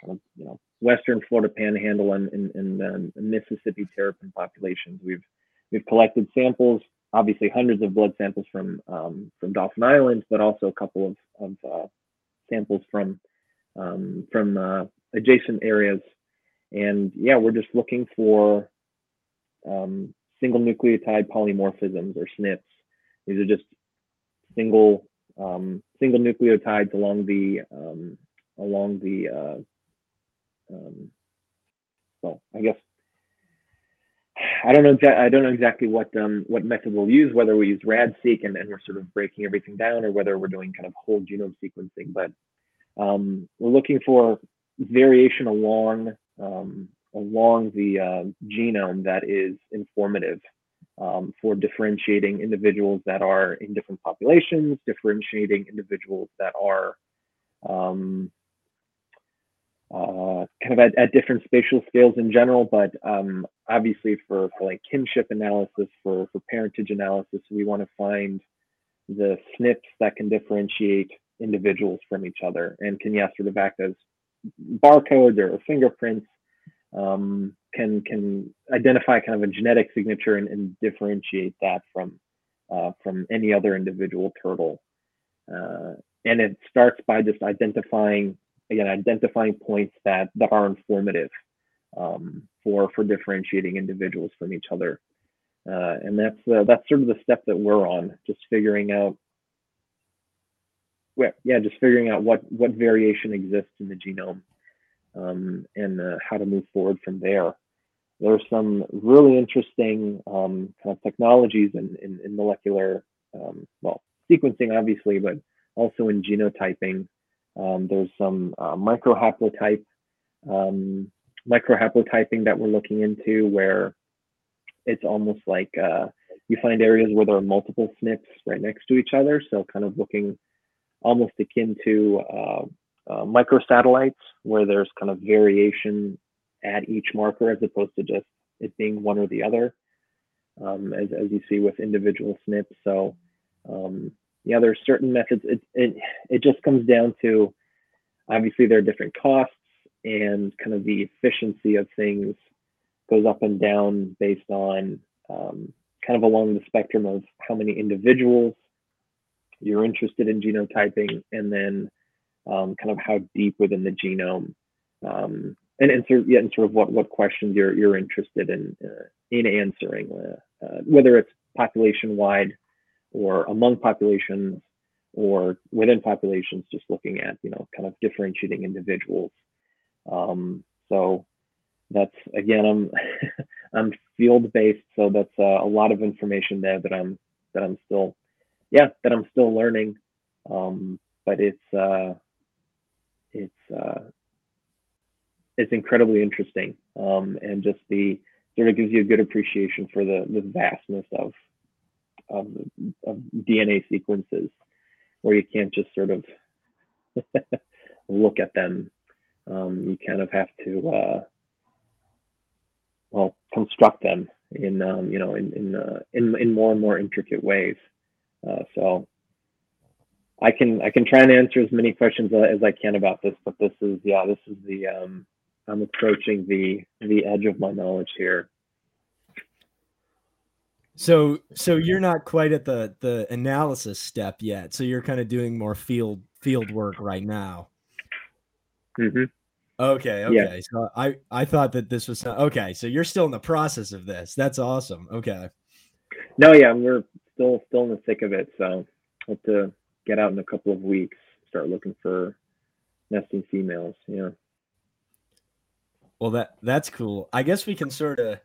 Speaker 3: kind of you know western Florida Panhandle and and, and um, Mississippi terrapin populations. We've we've collected samples, obviously hundreds of blood samples from um, from Dauphin Island, but also a couple of of uh, samples from um, from uh, adjacent areas. And yeah, we're just looking for um, single nucleotide polymorphisms or SNPs. These are just single um, single nucleotides along the um, along the uh, um, well, I guess I don't know. exa- I don't know exactly what um, what method we'll use. Whether we use RADseq and, and we're sort of breaking everything down, or whether we're doing kind of whole genome sequencing. But um, we're looking for variation along um, along the uh, genome that is informative um, for differentiating individuals that are in different populations, differentiating individuals that are um, uh, kind of at, at, different spatial scales in general, but um, obviously for, for like kinship analysis, for, for parentage analysis, we want to find the SNPs that can differentiate individuals from each other and can yes, sort of act as barcodes or fingerprints um, can can identify kind of a genetic signature and, and differentiate that from uh, from any other individual turtle. Uh, and it starts by just identifying again identifying points that that are informative um, for for differentiating individuals from each other. Uh, and that's uh, that's sort of the step that we're on just figuring out well, yeah just figuring out what what variation exists in the genome um, and uh, how to move forward from there. There's some really interesting um, kind of technologies in, in, in molecular um, well sequencing obviously but also in genotyping um, there's some uh, microhaplotype um, microhaplotyping that we're looking into where it's almost like uh, you find areas where there are multiple SNPs right next to each other. So kind of looking almost akin to uh, uh, microsatellites where there's kind of variation at each marker as opposed to just it being one or the other, um, as, as you see with individual SNPs. So um, yeah, there's certain methods. It, it, it just comes down to, obviously there are different costs and kind of the efficiency of things goes up and down based on um, kind of along the spectrum of how many individuals you're interested in genotyping and then um, kind of how deep within the genome um, and, and, sort of, yeah, and sort of what, what questions you're, you're interested in, uh, in answering, uh, uh, whether it's population wide or among populations or within populations, just looking at, you know, kind of differentiating individuals. Um, so that's again, I'm I'm field based, so that's uh, a lot of information there that I'm that I'm still, yeah, that I'm still learning. Um, but it's uh, it's uh, it's incredibly interesting, um, and just the sort of gives you a good appreciation for the the vastness of of, of DNA sequences, where you can't just sort of look at them. Um, you kind of have to uh, well construct them in um, you know in in, uh, in in more and more intricate ways. Uh, so I can I can try and answer as many questions as I can about this, but this is yeah this is the um, I'm approaching the the edge of my knowledge here.
Speaker 1: So so you're not quite at the the analysis step yet. So you're kind of doing more field field work right now.
Speaker 3: Mm-hmm.
Speaker 1: Okay, okay. Yeah. So I I thought that this was okay. So you're still in the process of this. That's awesome. Okay.
Speaker 3: No, yeah, we're still still in the thick of it. So hope to get out in a couple of weeks. Start looking for nesting females. Yeah.
Speaker 1: Well, that that's cool. I guess we can sort of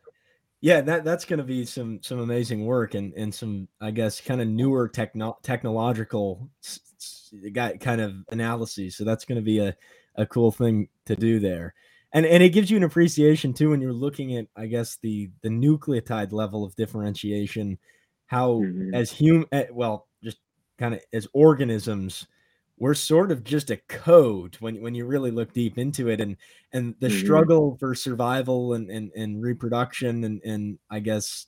Speaker 1: yeah, that that's going to be some some amazing work and and some I guess kind of newer techno technological got kind of analyses. So that's going to be a a cool thing to do there. And and it gives you an appreciation too when you're looking at I guess the the nucleotide level of differentiation how mm-hmm. as human eh, well just kind of as organisms we're sort of just a code when, when you really look deep into it and and the mm-hmm. struggle for survival and, and, and reproduction and, and i guess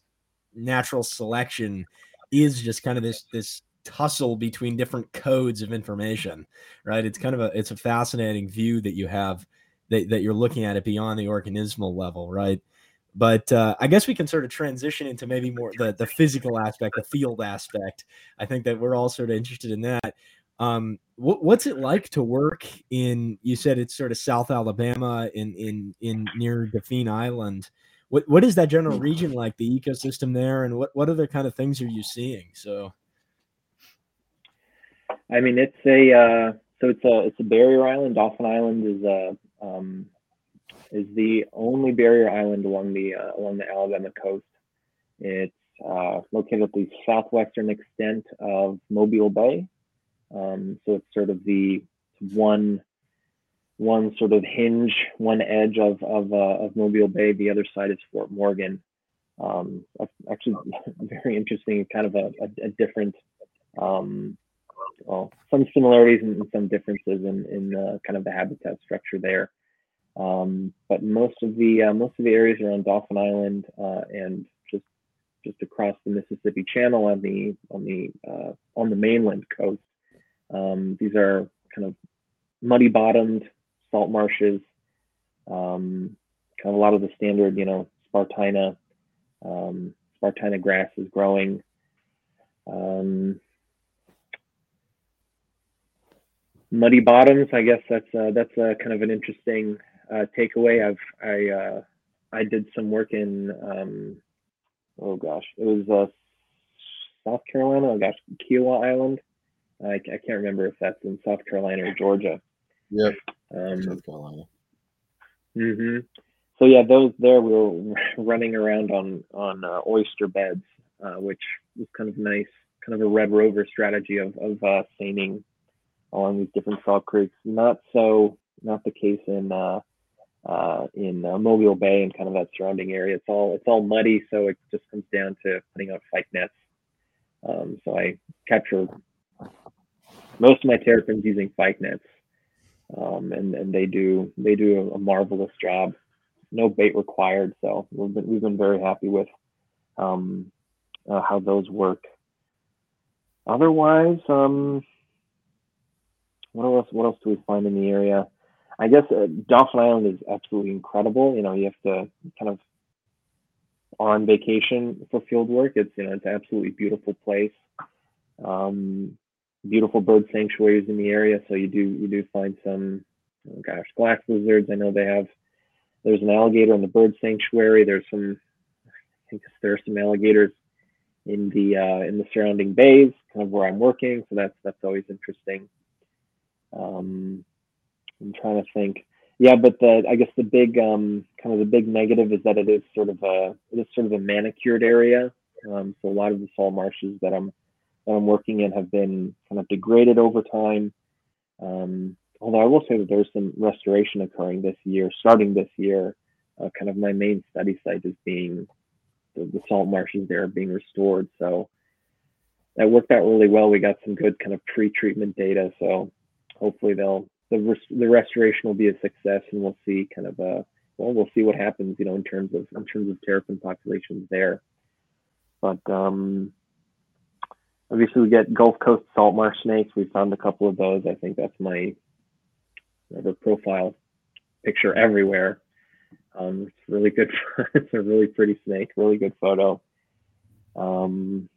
Speaker 1: natural selection is just kind of this this tussle between different codes of information right it's kind of a it's a fascinating view that you have that, that you're looking at it beyond the organismal level right but uh, I guess we can sort of transition into maybe more the the physical aspect, the field aspect. I think that we're all sort of interested in that. Um, what, what's it like to work in? You said it's sort of South Alabama, in in in near Dauphin Island. What what is that general mm. region like? The ecosystem there, and what what other kind of things are you seeing? So,
Speaker 3: I mean, it's a uh, so it's a it's a barrier island. Dauphin Island is a um, is the only barrier island along the uh, along the Alabama coast. It's uh, located at the southwestern extent of Mobile Bay, um, so it's sort of the one one sort of hinge, one edge of of, uh, of Mobile Bay. The other side is Fort Morgan. Um, actually, very interesting. Kind of a, a, a different, um, well, some similarities and some differences in in kind of the habitat structure there. Um, but most of the uh, most of the areas around Dauphin Island uh, and just just across the Mississippi Channel on the on the uh, on the mainland coast, um, these are kind of muddy bottomed salt marshes. Um, kind of a lot of the standard, you know, Spartina, um, Spartina grass is growing. Um, muddy bottoms. I guess that's uh, that's a kind of an interesting uh, takeaway. I've I uh, I did some work in um, oh gosh, it was uh, South Carolina. Oh gosh, Kiawah Island. I, I can't remember if that's in South Carolina or Georgia.
Speaker 2: Yep.
Speaker 3: Um,
Speaker 2: South Carolina.
Speaker 3: hmm So yeah, those there we were running around on on uh, oyster beds, uh, which was kind of nice, kind of a Red Rover strategy of of uh, seining along these different salt creeks. Not so, not the case in uh, uh, in uh, Mobile Bay and kind of that surrounding area. It's all it's all muddy, so it just comes down to putting out fyke nets. Um, so I capture most of my terrapins using fyke nets, um, and and they do they do a, marvelous job. No bait required, so we've been we've been very happy with um, uh, how those work. Otherwise, um, what else? What else do we find in the area? I guess uh, Island is absolutely incredible. You know, you have to kind of on vacation for field work. It's you know it's an absolutely beautiful place. Um, beautiful bird sanctuaries in the area, so you do you do find some oh gosh glass lizards. I know they have. There's an alligator in the bird sanctuary. There's some. I think there are some alligators in the uh, in the surrounding bays, kind of where I'm working. So that's that's always interesting. Um, I'm trying to think. Yeah, but the I guess the big um, kind of the big negative is that it is sort of a it is sort of a manicured area. Um, so a lot of the salt marshes that I'm that I'm working in have been kind of degraded over time. Um, although I will say that there's some restoration occurring this year, starting this year. Uh, kind of my main study site is being the, the salt marshes there are being restored. So that worked out really well. We got some good kind of pre-treatment data. So hopefully they'll the res- the restoration will be a success, and we'll see kind of a well, we'll see what happens, you know, in terms of in terms of terrapin populations there. But um, obviously, we get Gulf Coast salt marsh snakes. We found a couple of those. I think that's my whatever profile picture everywhere. Um, it's really good. For, it's a really pretty snake. Really good photo. Um,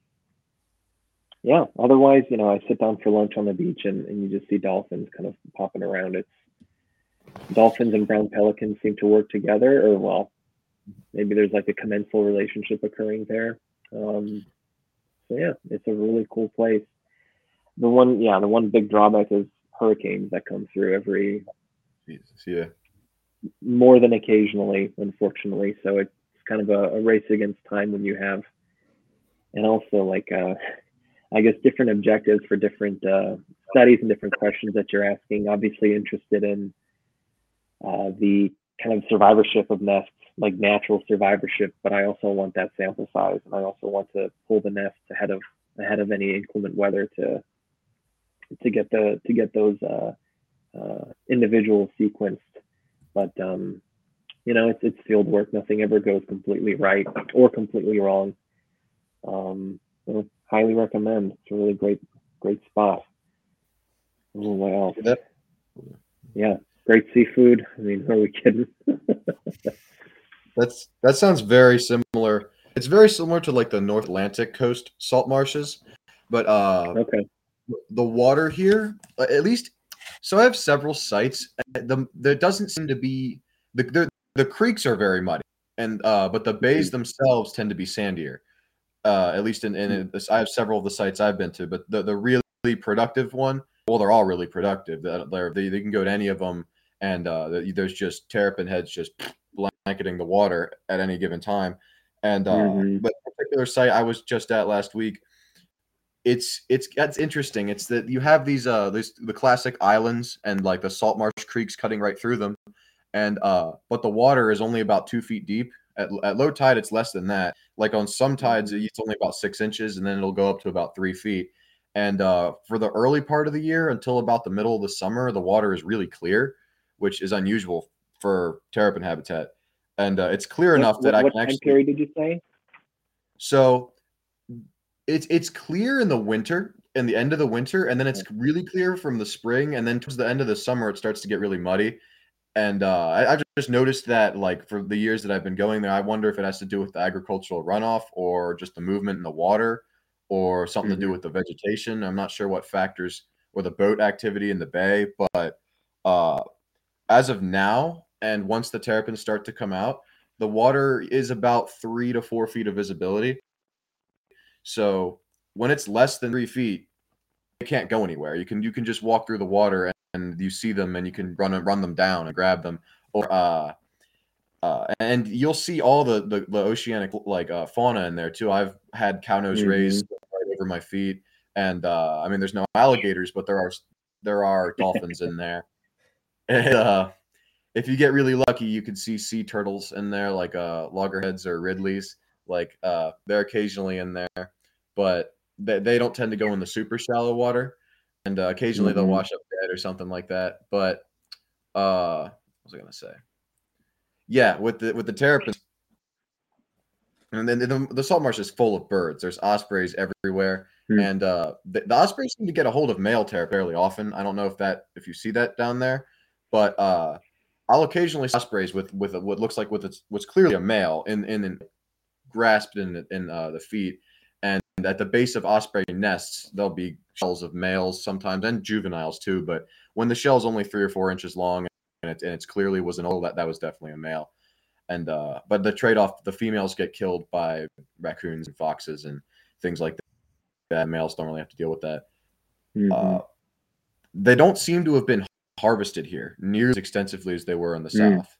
Speaker 3: yeah, otherwise, you know, I sit down for lunch on the beach and, and you just see dolphins kind of popping around. It's dolphins and brown pelicans seem to work together, or well, maybe there's like a commensal relationship occurring there. Um, yeah, it's a really cool place. The one, yeah, the one big drawback is hurricanes that come through every
Speaker 2: Jesus, yeah.
Speaker 3: more than occasionally, unfortunately. So it's kind of a, a race against time when you have, and also like uh, I guess different objectives for different uh, studies and different questions that you're asking. Obviously interested in uh, the kind of survivorship of nests, like natural survivorship, but I also want that sample size, and I also want to pull the nests ahead of ahead of any inclement weather to to get the to get those uh, uh, individuals sequenced. But um, you know, it's it's field work. Nothing ever goes completely right or completely wrong. Um, so highly recommend. It's a really great, great spot. Oh, what else? Yeah, great seafood. I mean, are we kidding?
Speaker 2: That's that sounds very similar. It's very similar to like the North Atlantic coast salt marshes, but uh,
Speaker 3: okay.
Speaker 2: the water here, uh, at least. So I have several sites. The there doesn't seem to be the the, the creeks are very muddy, and uh, but the bays themselves tend to be sandier. Uh, at least in, in this, I have several of the sites I've been to, but the the really productive one, well, they're all really productive. They're, they they can go to any of them, and uh, there's just terrapin heads just blanketing the water at any given time. And uh,
Speaker 3: Mhm.
Speaker 2: but the particular site I was just at last week, it's it's that's interesting. It's that you have these uh these the classic islands and like the salt marsh creeks cutting right through them, and uh but the water is only about two feet deep. At, at low tide, it's less than that. Like on some tides, it's only about six inches, and then it'll go up to about three feet. And uh, for the early part of the year until about the middle of the summer, the water is really clear, which is unusual for terrapin habitat, and uh, it's clear
Speaker 3: What-
Speaker 2: enough that
Speaker 3: what,
Speaker 2: I
Speaker 3: what
Speaker 2: can
Speaker 3: time
Speaker 2: actually.
Speaker 3: period did you say?
Speaker 2: So it's it's clear in the winter, in the end of the winter, and then it's really clear from the spring, and then towards the end of the summer, it starts to get really muddy. And uh, I, I've just noticed that, like for the years that I've been going there, I wonder if it has to do with the agricultural runoff or just the movement in the water, or something to do with the vegetation. I'm not sure what factors or the boat activity in the bay, but uh, as of now, and once the terrapins start to come out, the water is about three to four feet of visibility. So when it's less than three feet, it can't go anywhere. You can you can just walk through the water and, and you see them and you can run run them down and grab them. Or uh, uh, and you'll see all the the, the oceanic like uh, fauna in there too. I've had cow nose
Speaker 3: Mhm.
Speaker 2: rays right over my feet, and uh, I mean there's no alligators, but there are there are dolphins in there. And, uh, if you get really lucky, you can see sea turtles in there, like uh, loggerheads or ridleys. Like uh, they're occasionally in there, but they, they don't tend to go in the super shallow water, and uh, occasionally they'll
Speaker 3: Mhm.
Speaker 2: wash up dead or something like that. But uh, what was I gonna say? Yeah, with the with the terrapins, and then the, the salt marsh is full of birds. There's ospreys everywhere,
Speaker 3: Hmm.
Speaker 2: and uh, the, the ospreys seem to get a hold of male terrapin fairly often. I don't know if that if you see that down there, but uh, I'll occasionally see ospreys with with a, what looks like with its what's clearly a male in in, in grasped in in uh, the feet, and at the base of osprey nests there'll be shells of males sometimes and juveniles too. But when the shell's only three or four inches long and it and it's clearly was an old that that was definitely a male. And uh, but the trade off, the females get killed by raccoons and foxes and things like that. Males don't really have to deal with that.
Speaker 3: Mhm.
Speaker 2: Uh, they don't seem to have been harvested here near as extensively as they were in the
Speaker 3: Mm.
Speaker 2: south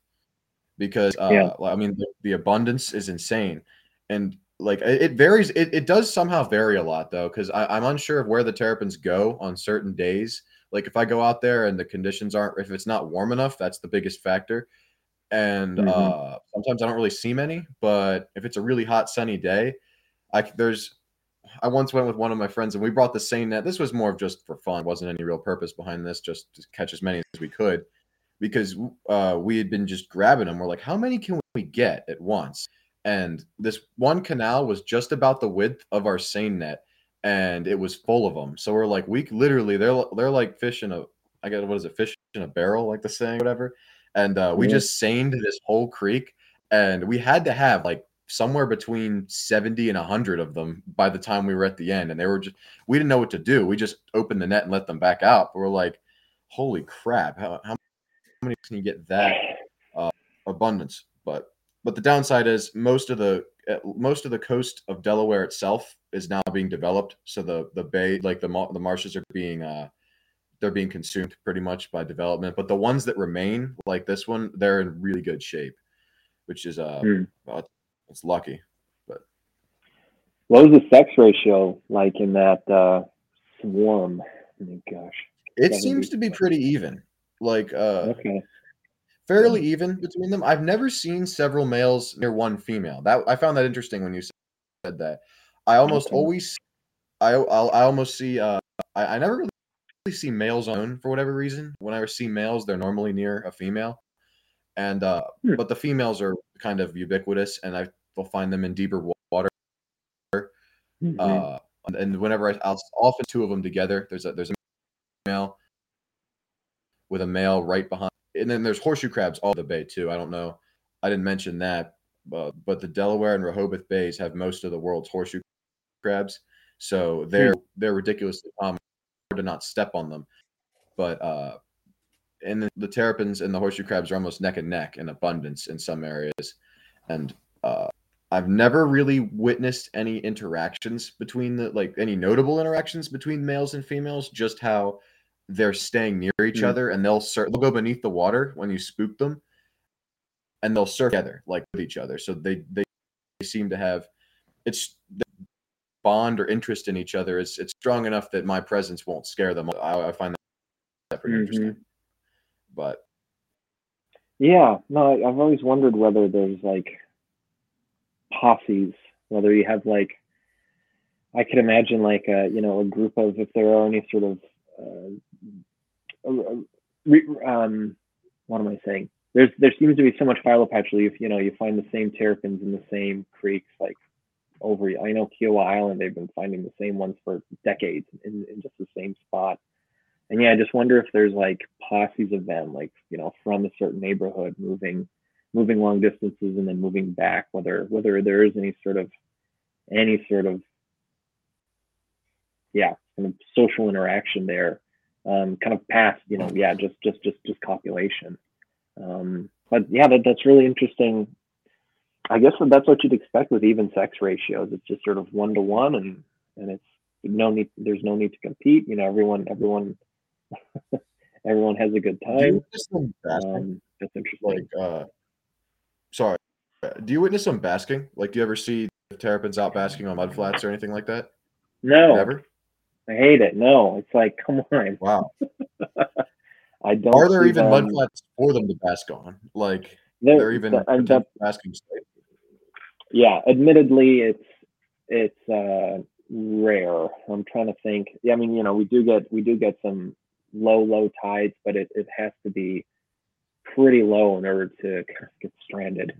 Speaker 2: because uh,
Speaker 3: Yeah.
Speaker 2: i mean the, the abundance is insane and like it, it varies it, it does somehow vary a lot though because i'm unsure of where the terrapins go on certain days like if i go out there and the conditions aren't if it's not warm enough that's the biggest factor and
Speaker 3: Mhm.
Speaker 2: uh, sometimes i don't really see many but if it's a really hot sunny day i there's I once went with one of my friends and we brought the same net. This was more of just for fun. wasn't any real purpose behind this. Just to catch as many as we could, because uh, we had been just grabbing them. We're like, how many can we get at once? And this one canal was just about the width of our seine net, and it was full of them. So we're like, we literally they're they're like fish in a I guess what is it, fish in a barrel, like the saying, whatever. And uh, we
Speaker 3: Yeah.
Speaker 2: just seined this whole creek, and we had to have like somewhere between 70 and 100 of them by the time we were at the end. And they were just we didn't know what to do. We just opened the net and let them back out. But we're like holy crap. How, how many can you get that uh, abundance? But but the downside is most of the uh, most of the coast of delaware itself is now being developed. So the the bay like the the marshes are being uh they're being consumed pretty much by development. But the ones that remain like this one they're in really good shape which is uh
Speaker 3: Hmm.
Speaker 2: well, it's lucky But
Speaker 3: What was the sex ratio like in that uh, swarm? Oh my gosh.
Speaker 2: It seems to be pretty even, like uh,
Speaker 3: Okay.
Speaker 2: fairly even between them. I've never seen several males near one female. That I found that interesting when you said that. I almost
Speaker 3: Okay.
Speaker 2: always, I I'll, I almost see. Uh, I, I never really see males on for whatever reason. When I see males, they're normally near a female, and uh,
Speaker 3: Hmm.
Speaker 2: but the females are kind of ubiquitous, and I will find them in deeper wa- water.
Speaker 3: Mhm.
Speaker 2: Uh, and- and whenever I, I'll often two of them together. There's a there's a male with a male right behind, and then there's horseshoe crabs all the bay too. I don't know, I didn't mention that, uh, but the Delaware and Rehoboth bays have most of the world's horseshoe crabs, so they're they're ridiculously common. Hard to not step on them, but uh, and the, the terrapins and the horseshoe crabs are almost neck and neck in abundance in some areas, and uh, I've never really witnessed any interactions between the like any notable interactions between males and females. Just how they're staying near each
Speaker 3: Hmm.
Speaker 2: other and they'll sur- they'll go beneath the water when you spook them, and they'll surf together like with each other. So they they they seem to have it's the bond or interest in each other is it's strong enough that my presence won't scare them. I, I find that pretty
Speaker 3: Mhm.
Speaker 2: interesting. But
Speaker 3: Yeah, no, I've always wondered whether there's like posses, whether you have like, I could imagine like a you know a group of if there are any sort of, uh, uh, um, what am I saying? there's there seems to be so much philopatry. You know, you find the same terrapins in the same creeks, like over. I know Kiawah Island, they've been finding the same ones for decades in, in just the same spot. And yeah, I just wonder if there's like of them, like you know, from a certain neighborhood, moving moving long distances and then moving back. Whether whether there is any sort of any sort of yeah, kind of social interaction there, um, kind of past, you know, yeah, just just just just copulation. Um, but yeah, that, that's really interesting. I guess that's what you'd expect with even sex ratios. It's just sort of one to one, and and it's no need. There's no need to compete. You know, everyone everyone everyone has a good time. Um, that's interesting.
Speaker 2: Like, uh, sorry, do you witness them basking? Like, do you ever see the terrapins out basking on mud flats or anything like that?
Speaker 3: No,
Speaker 2: never.
Speaker 3: I hate it. No, it's like, come on.
Speaker 2: Wow.
Speaker 3: I don't.
Speaker 2: Are there even them. mud flats for them to bask on? Like there, they're even the, basking state.
Speaker 3: Yeah, admittedly, it's it's uh, rare. I'm trying to think. Yeah, I mean, you know, we do get we do get some low low tides, but it it has to be pretty low in order to get stranded.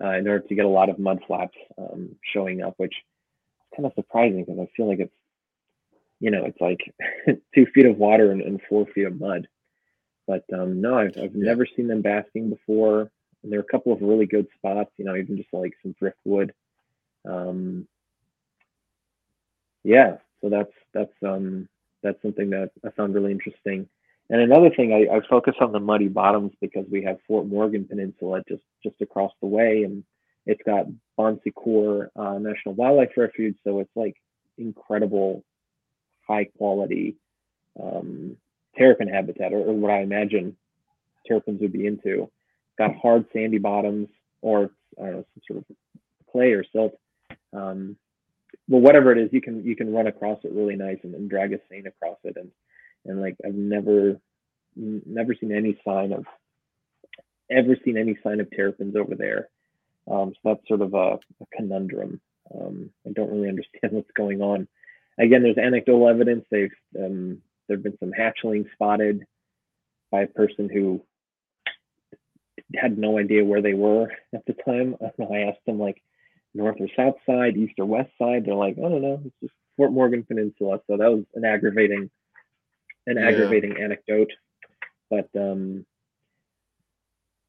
Speaker 3: Uh, in order to get a lot of mud flats um, showing up, which is kind of surprising because I feel like it's you know, it's like two feet of water and, and four feet of mud. But um, no, I've, I've never seen them basking before. And there are a couple of really good spots, you know, even just like some driftwood. Um, yeah, so that's that's um, that's something that I found really interesting. And another thing, I, I focus on the muddy bottoms because we have Fort Morgan Peninsula just just across the way, and it's got Bon Secour uh, National Wildlife Refuge, so it's like incredible high quality um, terrapin habitat, or, or, what I imagine terrapins would be into. Got hard sandy bottoms, or I don't know, some sort of clay or silt. Um, well, whatever it is, you can you can run across it really nice and, and drag a seine across it, and and like I've never never seen any sign of ever seen any sign of terrapins over there. Um, so that's sort of a, a conundrum. Um, I don't really understand what's going on again, there's anecdotal evidence. They've um, there've been some hatchlings spotted by a person who had no idea where they were at the time. I asked them like north or south side, east or west side. They're like, I don't know, it's just Fort Morgan Peninsula. So that was an aggravating, an yeah. aggravating anecdote. But um,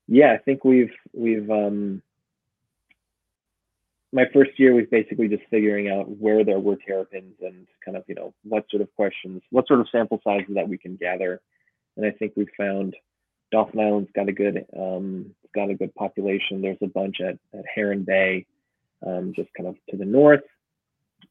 Speaker 3: yeah, I think we've we've um, my first year was basically just figuring out where there were terrapins and kind of, you know, what sort of questions, what sort of sample sizes that we can gather. And I think we found Dauphin Island's got a good, um, got a good population. There's a bunch at, at Heron Bay, um, just kind of to the north.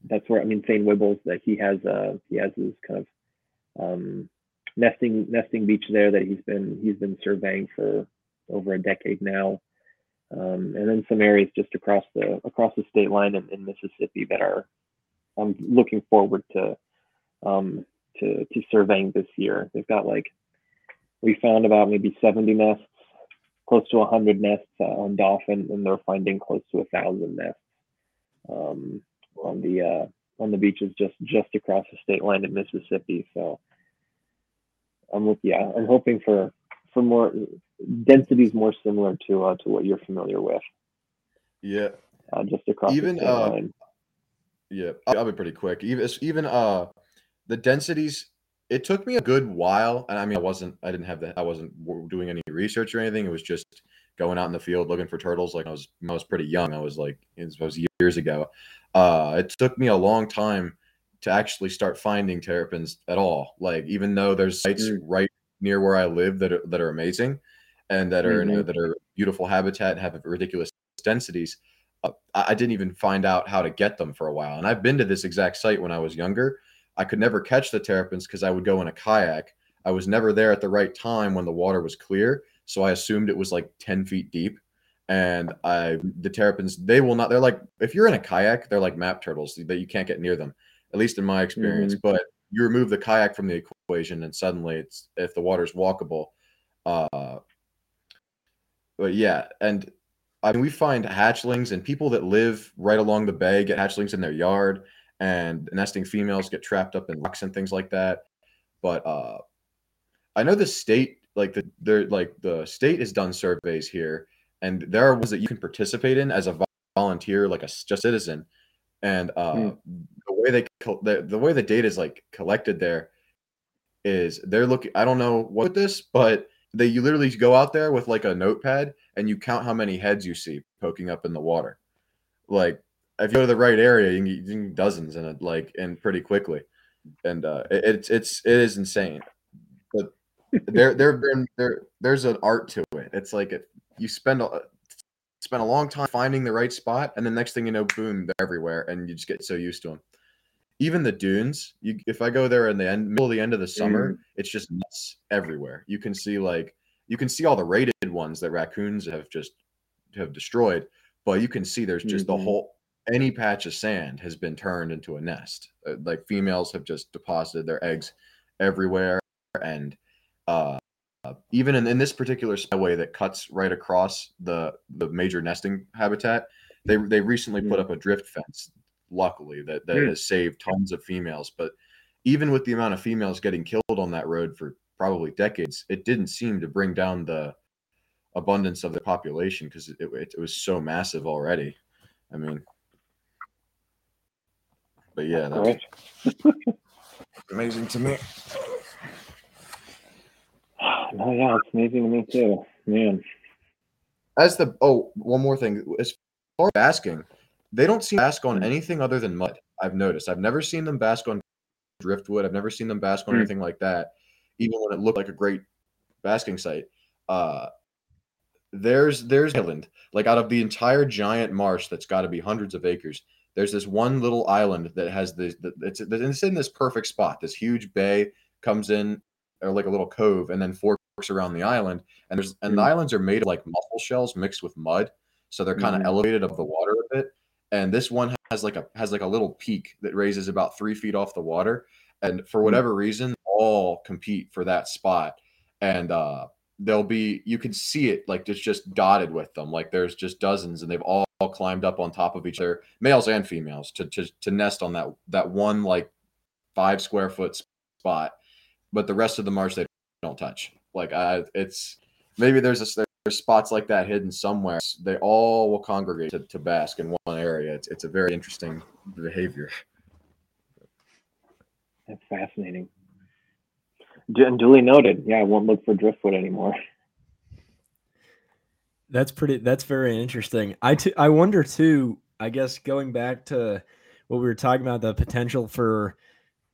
Speaker 3: That's where I mean Thane Wibbels that he has, uh, he has his kind of um, nesting nesting beach there that he's been he's been surveying for over a decade now um, and then some areas just across the across the state line in, in Mississippi that are I'm looking forward to um, to to surveying this year. They've got like we found about maybe 70 nests, close to 100 nests uh, on Dauphin, and they're finding close to a thousand nests um, on the uh, on the beaches just just across the state line in Mississippi. So I'm yeah, I'm hoping for for more densities more similar to uh, to what you're familiar with.
Speaker 2: Yeah.
Speaker 3: Uh, just across even uh, line.
Speaker 2: yeah, I'll be pretty quick. Even even uh the densities. It took me a good while, and I mean, I wasn't, I didn't have that, I wasn't doing any research or anything. It was just going out in the field looking for turtles. Like I was, I was pretty young. I was like, it was years ago. Uh, it took me a long time to actually start finding terrapins at all. Like even though there's sites mm. right near where I live that are, that are amazing, and that are mm-hmm. that are beautiful habitat and have ridiculous densities. Uh, I didn't even find out how to get them for a while. And I've been to this exact site when I was younger. I could never catch the terrapins because I would go in a kayak. I was never there at the right time when the water was clear, so I assumed it was like ten feet deep. And I, the terrapins, they will not. They're like if you're in a kayak, they're like map turtles that you can't get near them. At least in my experience. Mm-hmm. But you remove the kayak from the equation, and suddenly it's if the water's walkable, uh, but yeah, and I mean, we find hatchlings and people that live right along the bay get hatchlings in their yard, and nesting females get trapped up in rocks and things like that. But uh, I know the state like the they're like the state has done surveys here, and there are ones that you can participate in as a volunteer, like a just citizen, and uh, mm. the way they the, the way the data is like collected there is they're looking. I don't know what this, but they you literally go out there with like a notepad and you count how many heads you see poking up in the water. Like if you go to the right area, you can get, you can dozens in it, like and pretty quickly. And uh, it, it's it's it is insane. But there there there there's an art to it. It's like it, you spend a spend a long time finding the right spot, and the next thing you know, boom, they're everywhere, and you just get so used to them even the dunes you if i go there in the end middle of the end of the summer mm. it's just nuts everywhere you can see like you can see all the rated ones that raccoons have just have destroyed but you can see there's just mm-hmm. the whole any patch of sand has been turned into a nest uh, like females have just deposited their eggs everywhere and uh even in, in this particular way that cuts right across the the major nesting habitat they they recently put mm. up a drift fence luckily that that mm. has saved tons of females but even with the amount of females getting killed on that road for probably decades it didn't seem to bring down the abundance of the population because it, it, it, was so massive already i mean but yeah that's amazing to me
Speaker 3: no yeah it's amazing to me too man
Speaker 2: as the oh one more thing as far as basking they don't seem to bask on anything other than mud. I've noticed. I've never seen them bask on driftwood. I've never seen them bask on mm. anything like that, even when it looked like a great basking site. Uh, there's there's island like out of the entire giant marsh that's got to be hundreds of acres. There's this one little island that has this. It's it's in this perfect spot. This huge bay comes in, or like a little cove, and then forks around the island. And there's and the islands are made of like mussel shells mixed with mud, so they're kind of mm. elevated above the water a bit and this one has like a has like a little peak that raises about three feet off the water and for hmm. whatever reason all compete for that spot and uh they'll be you can see it like it's just dotted with them like there's just dozens and they've all, climbed up on top of each other males and females to, to to nest on that that one like five square foot spot but the rest of the marsh they don't touch like I, it's maybe there's a there's spots like that hidden somewhere. They all will congregate to, to bask in one area. It's, it's a very interesting behavior.
Speaker 3: That's fascinating. Duly noted. Yeah, I won't look for driftwood anymore.
Speaker 1: That's pretty. That's very interesting. I, t- I wonder too. I guess going back to what we were talking about, the potential for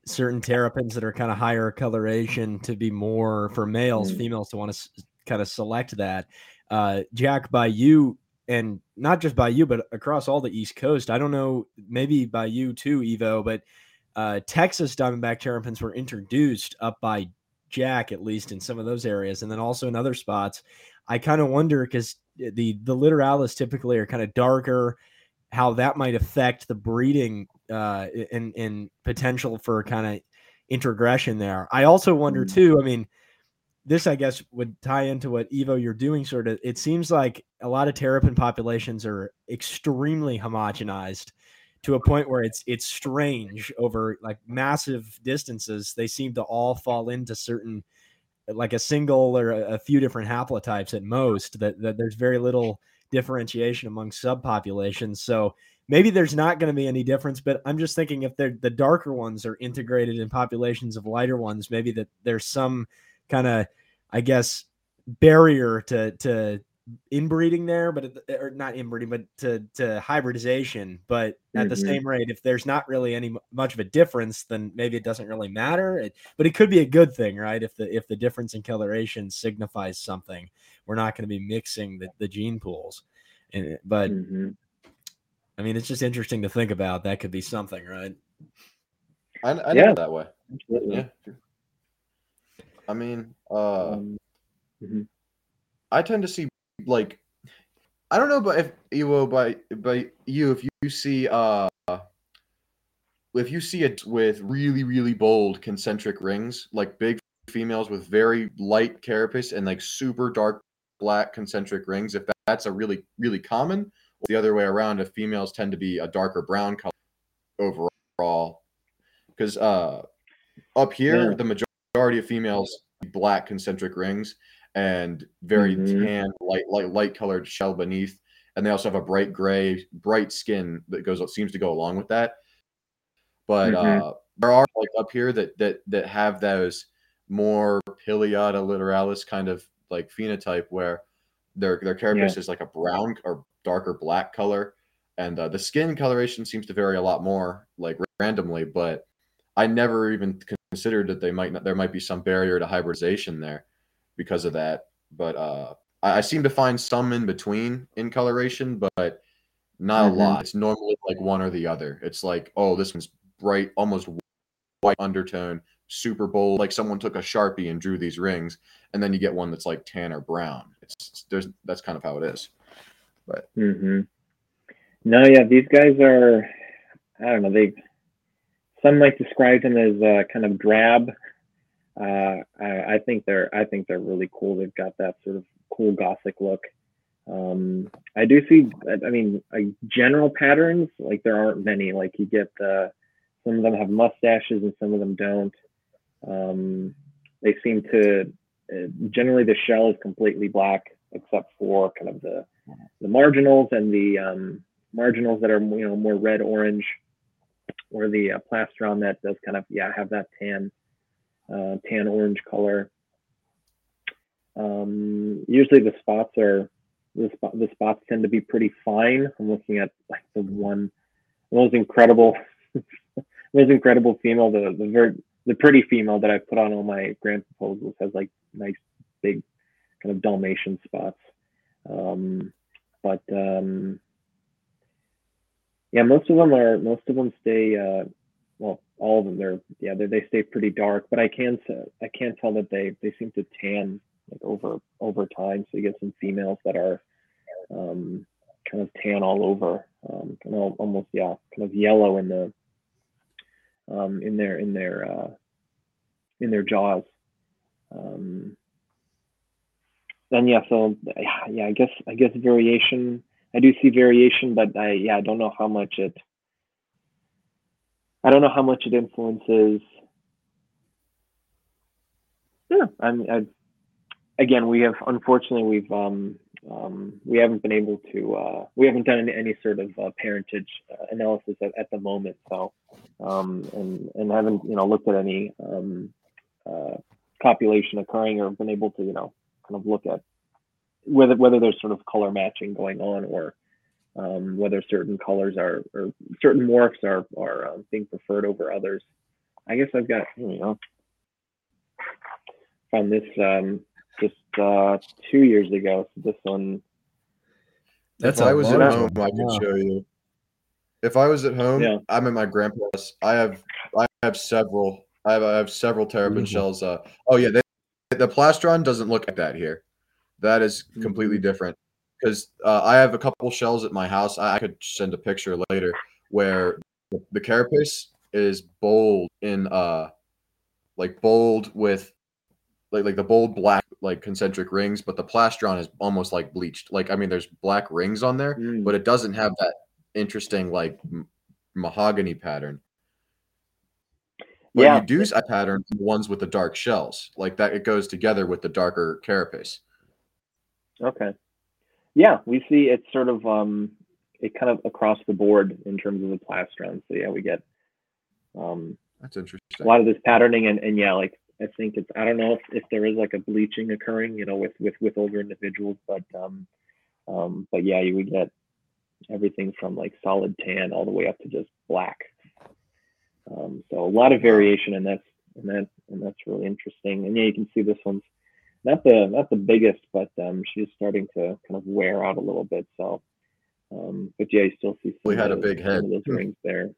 Speaker 1: certain terrapins that are kind of higher coloration to be more for males, mm. females to want to kind of select that. Uh, Jack, by you, and not just by you, but across all the East Coast, I don't know, maybe by you too, Iwo, but uh, Texas Diamondback terrapins were introduced up by Jack, at least in some of those areas, and then also in other spots. I kind of wonder because the the littoralis typically are kind of darker, how that might affect the breeding uh, and and potential for kind of introgression there. I also wonder mm. too. I mean, this I guess would tie into what Iwo you're doing. Sort of, it seems like a lot of terrapin populations are extremely homogenized to a point where it's it's strange over like massive distances. They seem to all fall into certain like a single or a, a few different haplotypes at most. That, that there's very little differentiation among subpopulations. So maybe there's not going to be any difference, but I'm just thinking if they're the darker ones are integrated in populations of lighter ones, maybe that there's some kind of, I guess, barrier to to inbreeding there, but or not inbreeding, but to to hybridization. But at mm-hmm. the same rate, if there's not really any much of a difference, then maybe it doesn't really matter. It, but it could be a good thing, right? If the if the difference in coloration signifies something, we're not going to be mixing the, the gene pools. And, but mm-hmm. I mean, it's just interesting to think about. That could be something, right?
Speaker 2: I, I yeah. that way. Absolutely. Yeah. I mean, uh, um, mm-hmm. I tend to see like I don't know, but if Iwo by by you, if you see uh, if you see it with really really bold concentric rings, like big females with very light carapace and like super dark black concentric rings, if that's a really really common, the other way around, if females tend to be a darker brown color overall, because uh, up here yeah. the majority of females black concentric rings and very
Speaker 3: Mhm.
Speaker 2: tan, light, light, light colored shell beneath. And they also have a bright gray, bright skin that goes seems to go along with that. But
Speaker 3: Mhm.
Speaker 2: uh, there are like up here that that that have those more Pileata littoralis kind of like phenotype where their their carapace is like a brown or darker black color, and uh, the skin coloration seems to vary a lot more like randomly. But I never even considered that they might not, there might be some barrier to hybridization there because of that. But uh, I, I seem to find some in between in coloration, but not
Speaker 3: Mhm.
Speaker 2: a lot. It's normally like one or the other. It's like, oh, this one's bright, almost white undertone, super bold, like someone took a sharpie and drew these rings, and then you get one that's like tan or brown. It's there's that's kind of how it is.
Speaker 3: But mm-hmm. No, yeah, these guys are. I don't know. They some might describe them as uh, kind of drab. Uh, I, think they're. I think they're really cool. They've got that sort of cool gothic look. Um, I do see. I- mean, general patterns. Like there aren't many. Like you get uh, some of them have mustaches and some of them don't. Um, they seem to. Uh, generally, the shell is completely black except for kind of the the marginals and the um, marginals that are you know more red orange, or the uh, plastron that does kind of yeah have that tan uh, tan orange color. Um, usually the spots are the, spot, the spots tend to be pretty fine. I'm looking at like the one most incredible most incredible female the the very the pretty female that I put on all my grand proposals has like nice big kind of Dalmatian spots. Um, but um, yeah, most of them are most of them stay. Uh, all of them they're yeah they they stay pretty dark. But I can I can tell that they they seem to tan like over over time. So you get some females that are um, kind of tan all over, um, kind of almost yeah kind of yellow in the um, in their in their uh, in their jaws. Um, and yeah, so yeah, yeah, I guess I guess variation. I do see variation, but I yeah, I don't know how much it. I don't know how much it influences. Yeah, I'm. I, again, we have unfortunately we've um, um, we haven't been able to uh, we haven't done any, any sort of uh, parentage uh, analysis at, at the moment. So um, and and haven't you know looked at any um, uh, copulation occurring or been able to you know kind of look at whether whether there's sort of color matching going on or um, whether certain colors are or certain morphs are are um, being preferred over others. I guess I've got you know found this um, just uh, two years ago. So this one,
Speaker 1: That's
Speaker 2: if
Speaker 1: a
Speaker 2: I was at
Speaker 1: large
Speaker 2: home. I could
Speaker 1: Yeah.
Speaker 2: show you. If I was at home,
Speaker 3: Yeah.
Speaker 2: I'm at my grandpa's. I have I have several. I have I have several terrapin
Speaker 1: Beautiful.
Speaker 2: shells. Uh, oh yeah, they, the plastron doesn't look like that here. That is completely different because uh, I have a couple shells at my house. I, I could send a picture later where the, the carapace is bold in uh like bold with like like the bold black like concentric rings, but the plastron is almost like bleached. Like I mean, there's black rings on there,
Speaker 3: Mm,
Speaker 2: but it doesn't have that interesting like m- mahogany pattern. But
Speaker 3: yeah,
Speaker 2: you do see a pattern the ones with the dark shells, like that. It goes together with the darker carapace.
Speaker 3: Okay. Yeah, we see it's sort of um it kind of across the board in terms of the plastron. So yeah, we get um
Speaker 2: That's interesting.
Speaker 3: a lot of this patterning and, and yeah, like I think it's I don't know if, if there is like a bleaching occurring, you know, with with with older individuals, but um um but yeah, you would get everything from like solid tan all the way up to just black. Um so a lot of variation and that's and that and that's really interesting. And yeah, you can see this one's not the not the biggest, but um she's starting to kind of wear out a little bit. So um but yeah, you still see some
Speaker 2: We
Speaker 3: of
Speaker 2: had a big
Speaker 3: some
Speaker 2: head.
Speaker 3: of those
Speaker 2: Hmm.
Speaker 3: rings there.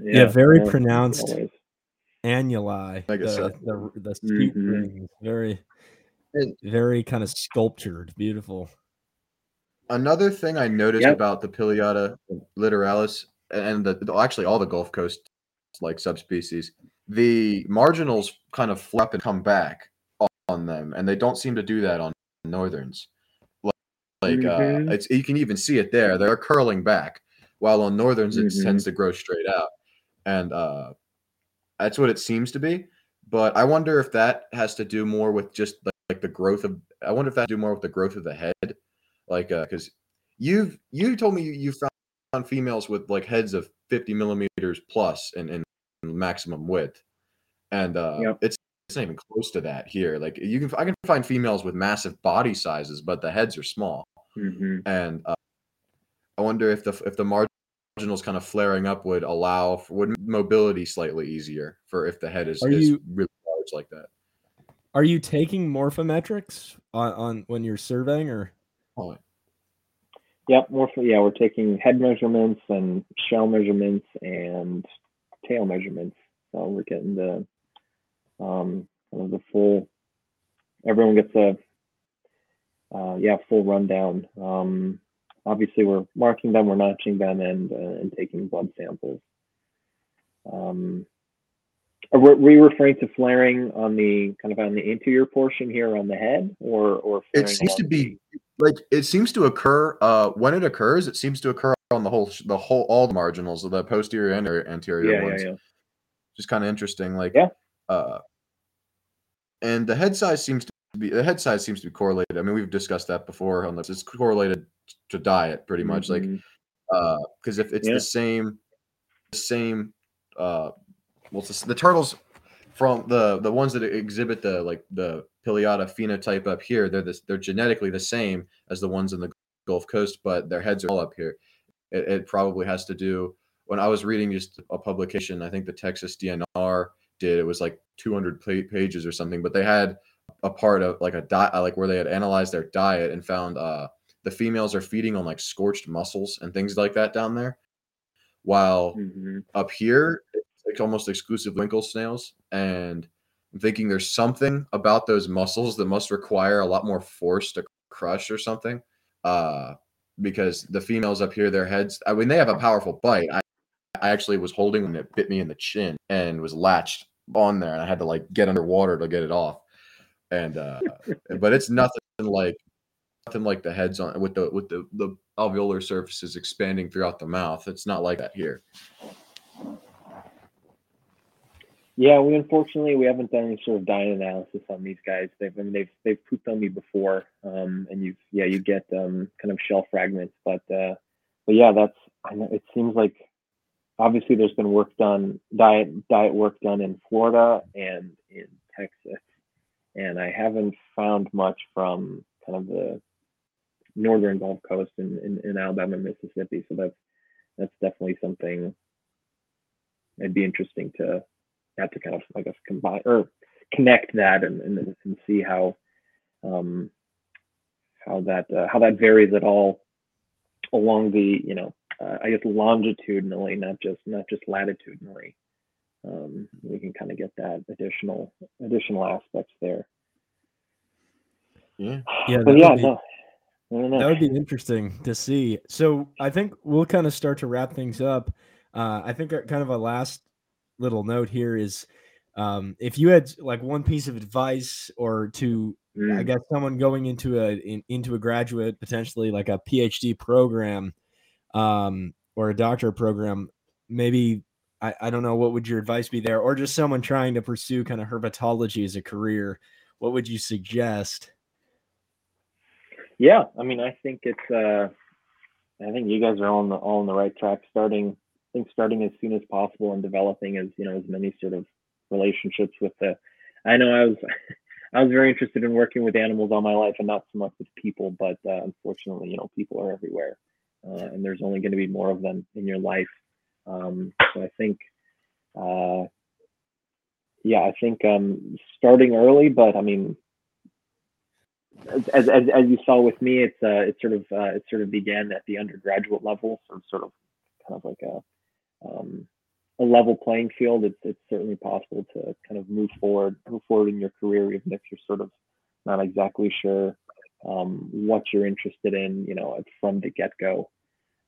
Speaker 1: Yeah, very
Speaker 3: always-
Speaker 1: pronounced.
Speaker 3: always.
Speaker 1: annuli,
Speaker 2: I guess
Speaker 1: the,
Speaker 2: so.
Speaker 1: the the sheet
Speaker 3: Mhm.
Speaker 1: rings, very very kind of sculptured, beautiful.
Speaker 2: Another thing I noticed
Speaker 3: Yep.
Speaker 2: about the Pileata littoralis and the, the- actually all the Gulf Coast like subspecies, the marginals kind of flap and come back on them, and they don't seem to do that on northerns. Like, like
Speaker 3: Mhm.
Speaker 2: uh, it's you can even see it there; they're curling back, while on northerns it
Speaker 3: Mhm.
Speaker 2: tends to grow straight out, and uh, that's what it seems to be. but I wonder if that has to do more with just like, like the growth of. I wonder if that do more with the growth of the head, like because you've you told me you, you found females with like heads of 50 millimeters plus in, in maximum width, and uh,
Speaker 3: Yep.
Speaker 2: it's it's not even close to that here. Like you can I can find females with massive body sizes, but the heads are small,
Speaker 3: hmm
Speaker 2: and uh, I wonder if the if the marginals kind of flaring up would allow for, would mobility slightly easier for if the head is,
Speaker 1: Are
Speaker 2: is
Speaker 1: you-
Speaker 2: really large like that.
Speaker 1: Are you taking morphometrics on, on when you're surveying or?
Speaker 2: Oh,
Speaker 3: Yep, more for, yeah, we're taking head measurements and shell measurements and tail measurements. So we're getting the um kind of the full everyone gets a uh, yeah, full rundown. Um obviously we're marking them, we're notching them and uh, and taking blood samples. Um are we were you referring to flaring on the kind of on the anterior portion here on the head or or
Speaker 2: it seems to be like it seems to occur uh when it occurs it seems to occur on the whole the whole all the marginals the posterior and anterior
Speaker 3: yeah,
Speaker 2: ones
Speaker 3: yeah, yeah.
Speaker 2: just kind of interesting like
Speaker 3: Yeah.
Speaker 2: uh and the head size seems to be the head size seems to be correlated i mean we've discussed that before on this it's correlated to diet pretty much like
Speaker 3: Mhm.
Speaker 2: uh because if it's
Speaker 3: Yeah.
Speaker 2: the same the same uh well the, the turtles from the the ones that exhibit the like the Pileata phenotype up here they're this they're genetically the same as the ones in the Gulf Coast but their heads are all up here it, it probably has to do when I was reading just a publication I think the Texas DNR did it was like 200 pages or something but they had a part of like a diet like where they had analyzed their diet and found uh the females are feeding on like scorched mussels and things like that down there while
Speaker 3: Mhm.
Speaker 2: up here it's almost exclusive winkle snails and i'm thinking there's something about those mussels that must require a lot more force to crush or something uh because the females up here their heads i mean they have a powerful bite i i actually was holding when it bit me in the chin and was latched on there and i had to like get underwater to get it off. And uh but it's nothing like nothing like the heads on with the with the the alveolar surfaces expanding throughout the mouth. It's not like that here.
Speaker 3: Yeah, we unfortunately we haven't done any sort of diet analysis on these guys. They've I mean they've they've pooped on me before, um, and you yeah you get um, kind of shell fragments, but uh, but yeah that's I know it seems like obviously there's been work done diet diet work done in Florida and in Texas, and I haven't found much from kind of the northern Gulf Coast in, in, in Alabama, Mississippi. So that's that's definitely something it'd be interesting to have to kind of I guess combine or connect that and and, and see how um, how that uh, how that varies at all along the you know uh, I guess longitudinally, not just not just latitudinally. Um, we can kind of get that additional additional aspects there.
Speaker 2: yeah
Speaker 1: Yeah,
Speaker 3: But
Speaker 1: that
Speaker 3: yeah,
Speaker 1: would be-
Speaker 3: no, I don't know.
Speaker 1: That would be interesting to see. So I think we'll kind of start to wrap things up. Uh, I think kind of a last little note here is um, if you had like one piece of advice or to I
Speaker 3: Mm,
Speaker 1: guess someone going into a in, into a graduate potentially like a PhD program um, or a doctorate program, maybe I, I don't know what would your advice be there, or just someone trying to pursue kind of herpetology as a career. What would you suggest?
Speaker 3: yeah, I mean, I think it's uh, I think you guys are all on the all on the right track. Starting, I think starting as soon as possible and developing as you know as many sort of relationships with the. I know I was I was very interested in working with animals all my life and not so much with people, but uh, unfortunately, you know, people are everywhere, uh, and there's only going to be more of them in your life. Um, so I think, uh, yeah, I think um, starting early, but I mean, as, as, as you saw with me, it's uh, it sort of uh, it sort of began at the undergraduate level, so sort of kind of like a um, a level playing field. It's it's certainly possible to kind of move forward move forward in your career, even if you're sort of not exactly sure um, what you're interested in, you know, from the get go.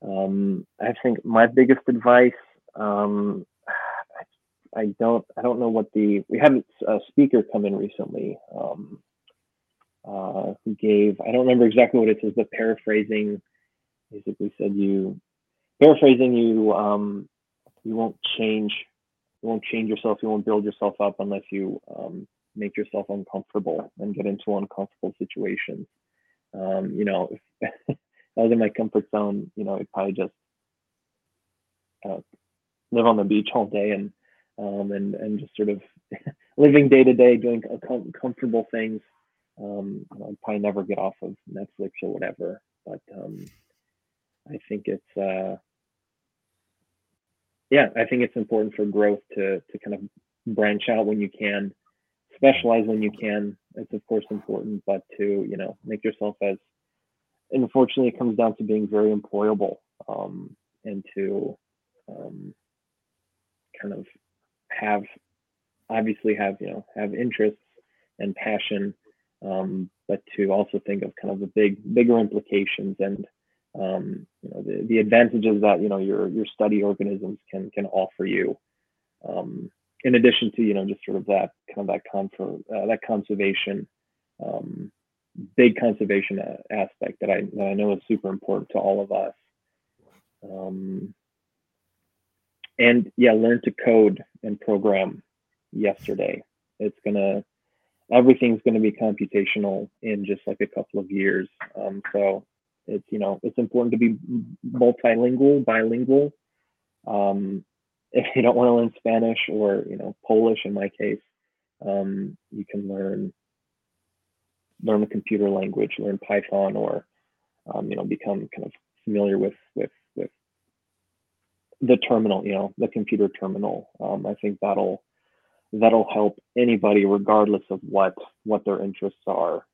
Speaker 3: Um, I think my biggest advice. Um, I, don't I don't know what the we had a speaker come in recently. Um, uh, who gave I don't remember exactly what it says, but paraphrasing basically said you paraphrasing you um, you won't change you won't change yourself, you won't build yourself up unless you um, make yourself uncomfortable and get into uncomfortable situations. Um, you know, if I was in my comfort zone, you know, I'd probably just uh, live on the beach all day and um, and and just sort of living day to day, doing com- comfortable things. Um, I'd probably never get off of Netflix or whatever, but um, I think it's uh, yeah, I think it's important for growth to to kind of branch out when you can, specialize when you can. It's of course important, but to you know make yourself as unfortunately it comes down to being very employable um, and to um, kind of have obviously have you know have interests and passion um, but to also think of kind of the big bigger implications and um, you know the, the advantages that you know your your study organisms can can offer you um, in addition to you know just sort of that kind of that confer, uh, that conservation um, big conservation uh, aspect that I that I know is super important to all of us. Um, and yeah learn to code and program yesterday. It's gonna everything's to be computational in just like a couple of years. Um, so it's you know it's important to be multilingual bilingual. Um, if you don't want to learn spanish or you know polish in my case um, you can learn learn a computer language learn python or um, you know become kind of familiar with with with the terminal you know the computer terminal. Um, i think that'll that'll help anybody regardless of what what their interests are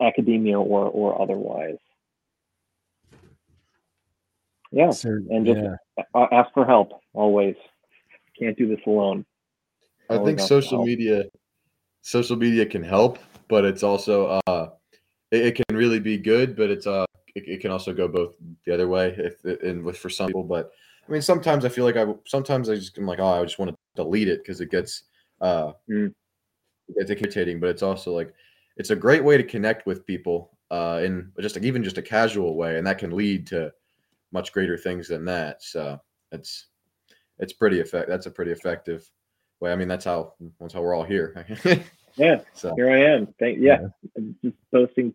Speaker 3: academia or or otherwise yeah
Speaker 1: Sir,
Speaker 3: and just
Speaker 1: yeah.
Speaker 3: ask for help always can't do this alone
Speaker 2: I
Speaker 3: Always
Speaker 2: think social media, social media can help, but it's also uh, it, it can really be good, but it's uh, it, it can also go both the other way if and with for some people. But I mean, sometimes I feel like I sometimes I just I'm like, oh, I just want to delete it because it gets uh,
Speaker 3: Mm.
Speaker 2: it's irritating. But it's also like it's a great way to connect with people uh, in just like even just a casual way, and that can lead to much greater things than that. So it's it's pretty effect. That's a pretty effective way. I mean, that's how that's how we're all here.
Speaker 3: yeah
Speaker 2: so
Speaker 3: here i am thank yeah, I'm just posting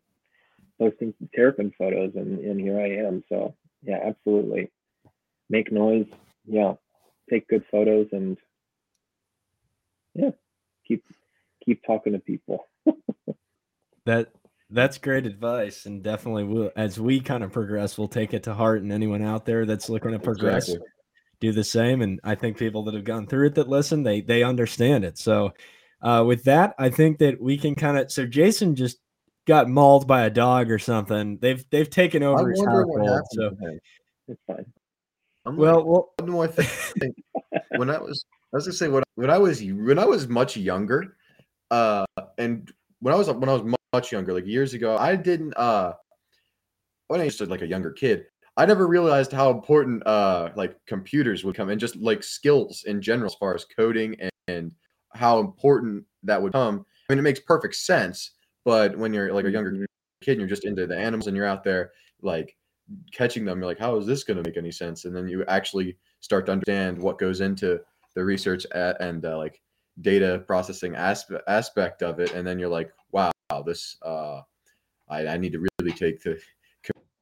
Speaker 3: posting terrapin photos and and here i am so yeah absolutely make noise yeah take good photos and yeah keep keep talking to people
Speaker 1: That that's great advice, and definitely will as we kind of progress, we'll take it to heart. And anyone out there that's looking to progress,
Speaker 2: Exactly.
Speaker 1: do the same. And I think people that have gone through it that listen, they they understand it. So, uh, with that, I think that we can kind of. So Jason just got mauled by a dog or something. They've they've taken over his
Speaker 2: wonder what
Speaker 1: household.
Speaker 2: happened
Speaker 1: So,
Speaker 3: it's fine
Speaker 2: I'm
Speaker 1: well,
Speaker 2: like,
Speaker 1: well,
Speaker 2: what do I think? when I was, I was gonna say when, when I was when I was much younger, uh, and when I was when I was mu- much younger, like years ago, I didn't uh, when I used to like a younger kid, I never realized how important uh like computers would come and just like skills in general as far as coding and, and how important that would come. I mean, it makes perfect sense, but when you're like a younger
Speaker 3: Mhm.
Speaker 2: kid and you're just into the animals and you're out there like catching them you're like how is this going to make any sense and then you actually start to understand what goes into the research at, and uh, like data processing aspect aspect of it and then you're like wow this. Uh i, I need to really take the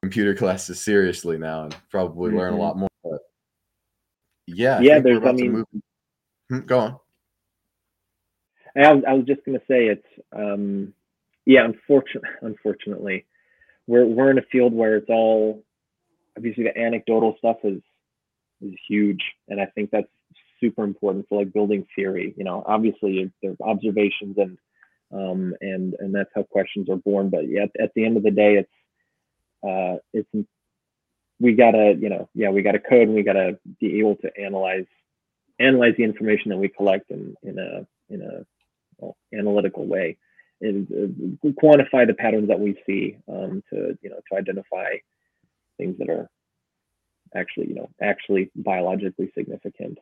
Speaker 2: computer classes seriously now and probably learn a
Speaker 3: Mhm.
Speaker 2: lot more but yeah
Speaker 3: Yeah,
Speaker 2: we're
Speaker 3: there's- I mean-
Speaker 2: move- Hmm, go on.
Speaker 3: I was, I was just going to say it's um, yeah unfortunately unfortunately we're we're in a field where it's all obviously the anecdotal stuff is is huge and I think that's super important for like building theory you know? Obviously there's observations and um, and and that's how questions are born. But yet at the end of the day it's uh, it's we gotta you know yeah we gotta code and we gotta be able to analyze analyze the information that we collect in in a in a well, analytical way and uh, quantify the patterns that we see um, to you know to identify things that are actually you know actually biologically significant.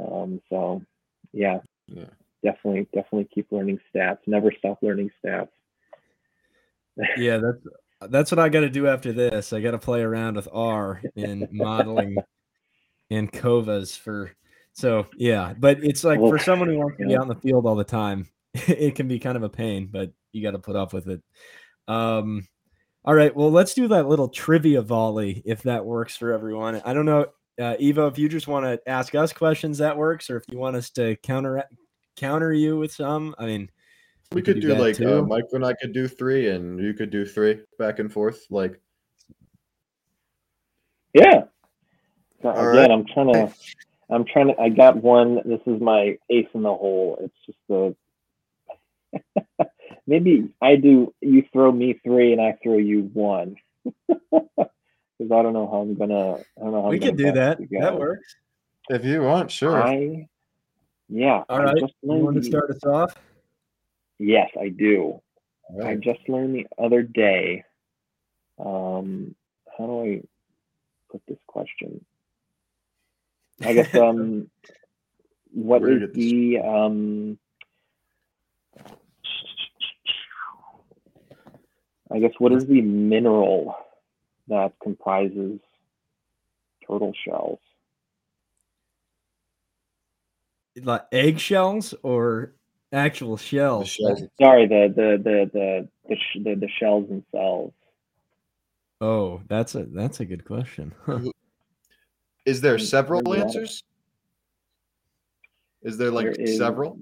Speaker 3: Um, so yeah.
Speaker 2: Yeah.
Speaker 3: Definitely definitely keep learning stats never stop learning stats
Speaker 1: yeah, that's that's what I got to do after this. I got to play around with R in modeling and COVAs for So yeah, but it's like
Speaker 3: Well,
Speaker 1: for someone who wants to be
Speaker 3: yeah.
Speaker 1: out in the field all the time, it can be kind of a pain, but you got to put up with it. Um, all right, well, let's do that little trivia volley if that works for everyone. I don't know, uh, Iwo, if you just want to ask us questions, that works, or if you want us to counter counter you with some. I mean,
Speaker 2: We
Speaker 1: could
Speaker 2: could
Speaker 1: do
Speaker 2: do like uh. Mike and I could do three, and you could do three back and forth. Like
Speaker 3: Yeah. So,
Speaker 2: All
Speaker 3: Again,
Speaker 2: right.
Speaker 3: I'm trying to. I'm trying to. I got one. This is my ace in the hole. It's just the. Maybe I do. You throw me three, and I throw you one. Because I don't know how I'm gonna. I don't know how
Speaker 1: we
Speaker 3: I'm
Speaker 1: can
Speaker 3: gonna
Speaker 1: do that. That works.
Speaker 2: if you want, sure.
Speaker 3: I. Yeah.
Speaker 1: All right,
Speaker 3: just
Speaker 1: You want to start us off?
Speaker 3: Yes, I do.
Speaker 2: All
Speaker 3: I just learned the other day. Um, how do I put this question? I guess um, what
Speaker 2: this-
Speaker 3: the um? I guess what is the mineral that comprises turtle shells?
Speaker 1: Like eggshells or actual
Speaker 2: The
Speaker 1: shells?
Speaker 2: shells.
Speaker 3: Sorry, the the the the the, sh- the, the shells themselves.
Speaker 1: Oh, that's a that's a good question. Huh.
Speaker 2: Is there several
Speaker 3: there's a lot of-
Speaker 2: answers? Is there like
Speaker 3: There is-
Speaker 2: several?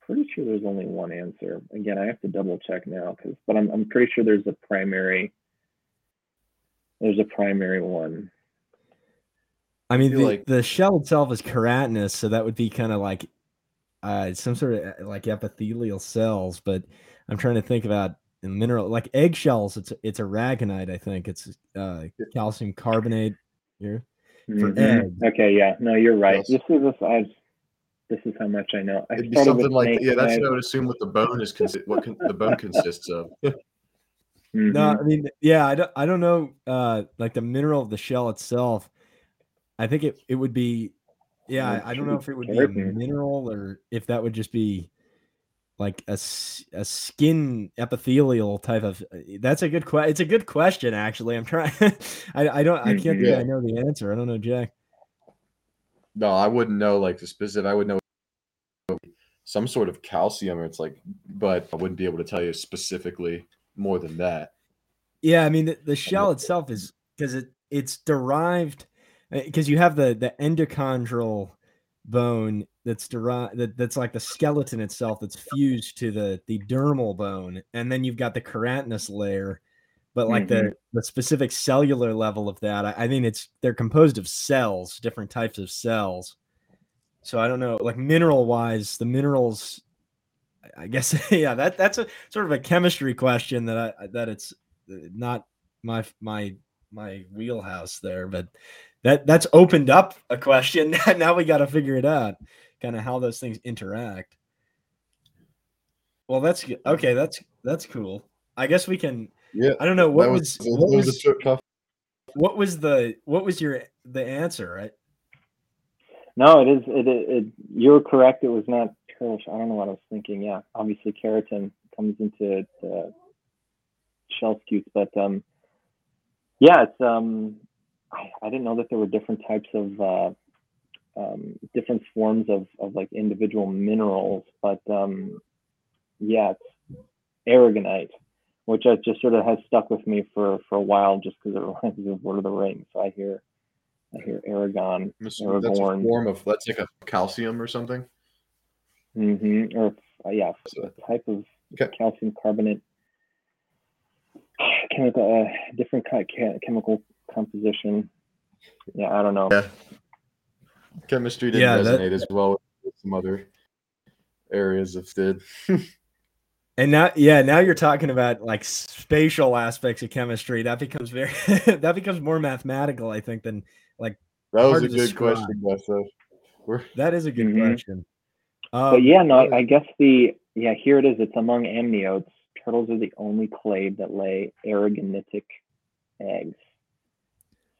Speaker 3: Pretty sure there's only one answer. Again, I have to double check now, because but I'm I'm pretty sure there's a primary. There's a primary one.
Speaker 1: I mean, the,
Speaker 2: like-
Speaker 1: the shell itself is keratinous, so that would be kind of like uh, some sort of uh, like epithelial cells. But I'm trying to think about the mineral, like eggshells. It's it's aragonite, I think. It's uh, calcium carbonate here. For
Speaker 3: Mhm. Okay, yeah, no, you're right.
Speaker 2: Yes.
Speaker 3: This is this I. This is how much I know. I
Speaker 2: It'd be something like yeah. That's what I
Speaker 3: I-
Speaker 2: would assume what the bone is. Consi- what con- the bone consists of.
Speaker 3: Mhm.
Speaker 1: No, I mean, yeah, I don't I don't know. Uh, like the mineral of the shell itself. I think it it would be. Yeah, I, I don't know if it would be a mineral or if that would just be like a, a skin epithelial type of that's a good question it's a good question actually i'm trying i i don't i can't think i know the answer i don't know jack
Speaker 2: No, I wouldn't know like the specific. I would know some sort of calcium, or it's like, but I wouldn't be able to tell you specifically more than that.
Speaker 1: yeah i mean the, the shell itself is because it it's derived because you have the the endochondral bone that's derived that, that's like the skeleton itself that's fused to the the dermal bone and then you've got the keratinous layer but like the the specific cellular level of that I, I mean it's they're composed of cells different types of cells. So i don't know like mineral wise the minerals I- i guess yeah that that's a sort of a chemistry question that i that it's uh, not my my my wheelhouse there but that that's opened up a question now we got to figure it out kind of how those things interact well that's good okay that's that's cool i guess we can
Speaker 2: Yeah,
Speaker 1: i don't know what
Speaker 2: that
Speaker 1: was, what
Speaker 2: was
Speaker 1: was
Speaker 2: a tough.
Speaker 1: what was the what was your the answer right
Speaker 3: No, it is. It, it, it you're correct. It was not turtle. shell. I don't know what I was thinking. Yeah, obviously keratin comes into the shell scutes, but um, yeah, it's um, I, I didn't know that there were different types of uh, um, different forms of of like individual minerals, but um, yeah, it's aragonite, which I just sort of has stuck with me for for a while, just because it reminds me of Lord of the Rings. So I hear. I hear Aragon.
Speaker 2: That's a form of that's like a calcium or something.
Speaker 3: Mm-hmm. Or uh, yeah,
Speaker 2: So-
Speaker 3: a type of
Speaker 2: Okay.
Speaker 3: calcium carbonate chemical, uh, different kind of chemical composition. Yeah, I don't know.
Speaker 2: Yeah. Chemistry didn't
Speaker 1: Yeah, that-
Speaker 2: resonate as well with some other areas of did.
Speaker 1: and now yeah now you're talking about like spatial aspects of chemistry that becomes very that becomes more mathematical i think than like.
Speaker 2: That was a good
Speaker 1: describe.
Speaker 2: question, Bessa.
Speaker 1: That is a good
Speaker 3: Mhm.
Speaker 1: question
Speaker 3: But
Speaker 1: Um,
Speaker 3: yeah, no, I, I guess the yeah here it is. It's among amniotes. Turtles are the only clade that lay aragonitic eggs.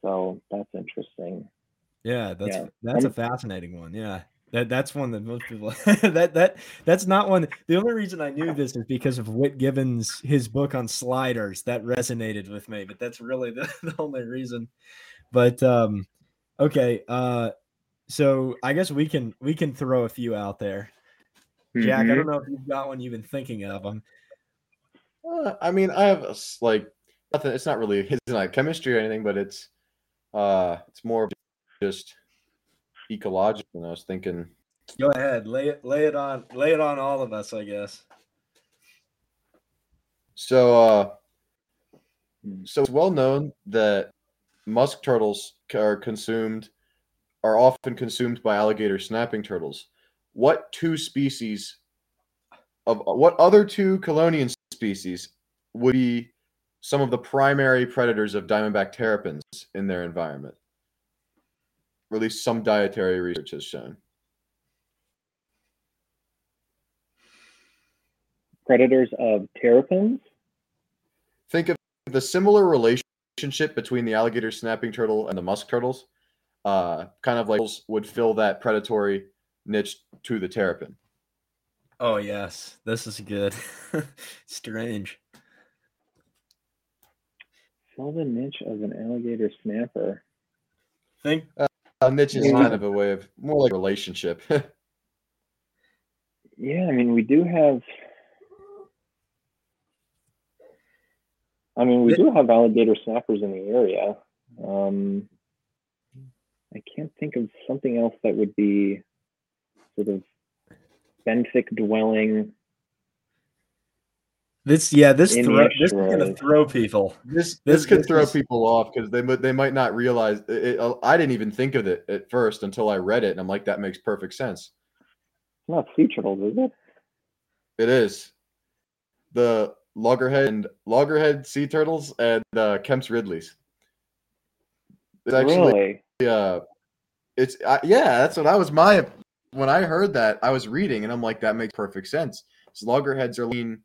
Speaker 3: So that's interesting.
Speaker 1: Yeah, that's
Speaker 3: Yeah.
Speaker 1: that's a
Speaker 3: Um,
Speaker 1: fascinating one. Yeah. That that's one that most people that that that's not one. The only reason I knew this is because of Whit Gibbons his book on sliders that resonated with me, but that's really the, the only reason. But um okay, uh so I guess we can we can throw a few out there. Jack, I
Speaker 3: Mhm.
Speaker 1: don't know if you've got one you've been thinking of them.
Speaker 2: Uh, I mean, I have a s- like nothing. It's not really it's not chemistry or anything, but it's uh, it's more of just ecological. And I was thinking,
Speaker 1: Go ahead, lay it lay it on lay it on all of us, I guess.
Speaker 2: so uh, so it's well known that musk turtles are consumed are often consumed by alligator snapping turtles. What two species of what other two chelonian species would be some of the primary predators of diamondback terrapins in their environment? Or at least some dietary research has shown.
Speaker 3: Predators of terrapins.
Speaker 2: Think of the similar relationship between the alligator snapping turtle and the musk turtles. Uh, kind of like would fill that predatory niche to the terrapin.
Speaker 1: Oh yes, this is good. Strange.
Speaker 3: Fill the niche of an alligator snapper.
Speaker 1: Think
Speaker 2: A niche is
Speaker 3: Yeah.
Speaker 2: kind of a way of more like relationship.
Speaker 3: Yeah, I mean, we do have. I mean, we do have alligator snappers in the area. Um, I can't think of something else that would be sort of benthic dwelling.
Speaker 1: This yeah, this
Speaker 3: In the
Speaker 1: throw, this is gonna throw people.
Speaker 2: This
Speaker 1: This-
Speaker 2: this could
Speaker 1: this
Speaker 2: throw
Speaker 1: is-
Speaker 2: people off because they mi- they might not realize. It, it- I didn't even think of it at first until I read it, and I'm like, that makes perfect sense.
Speaker 3: It's not sea turtles, is it?
Speaker 2: It is the loggerhead and loggerhead sea turtles and uh, Kemp's Ridleys. It's actually
Speaker 3: really?
Speaker 2: uh, it's uh, yeah, that's what I was my when I heard that I was reading and I'm like, that makes perfect sense. So loggerheads are lean.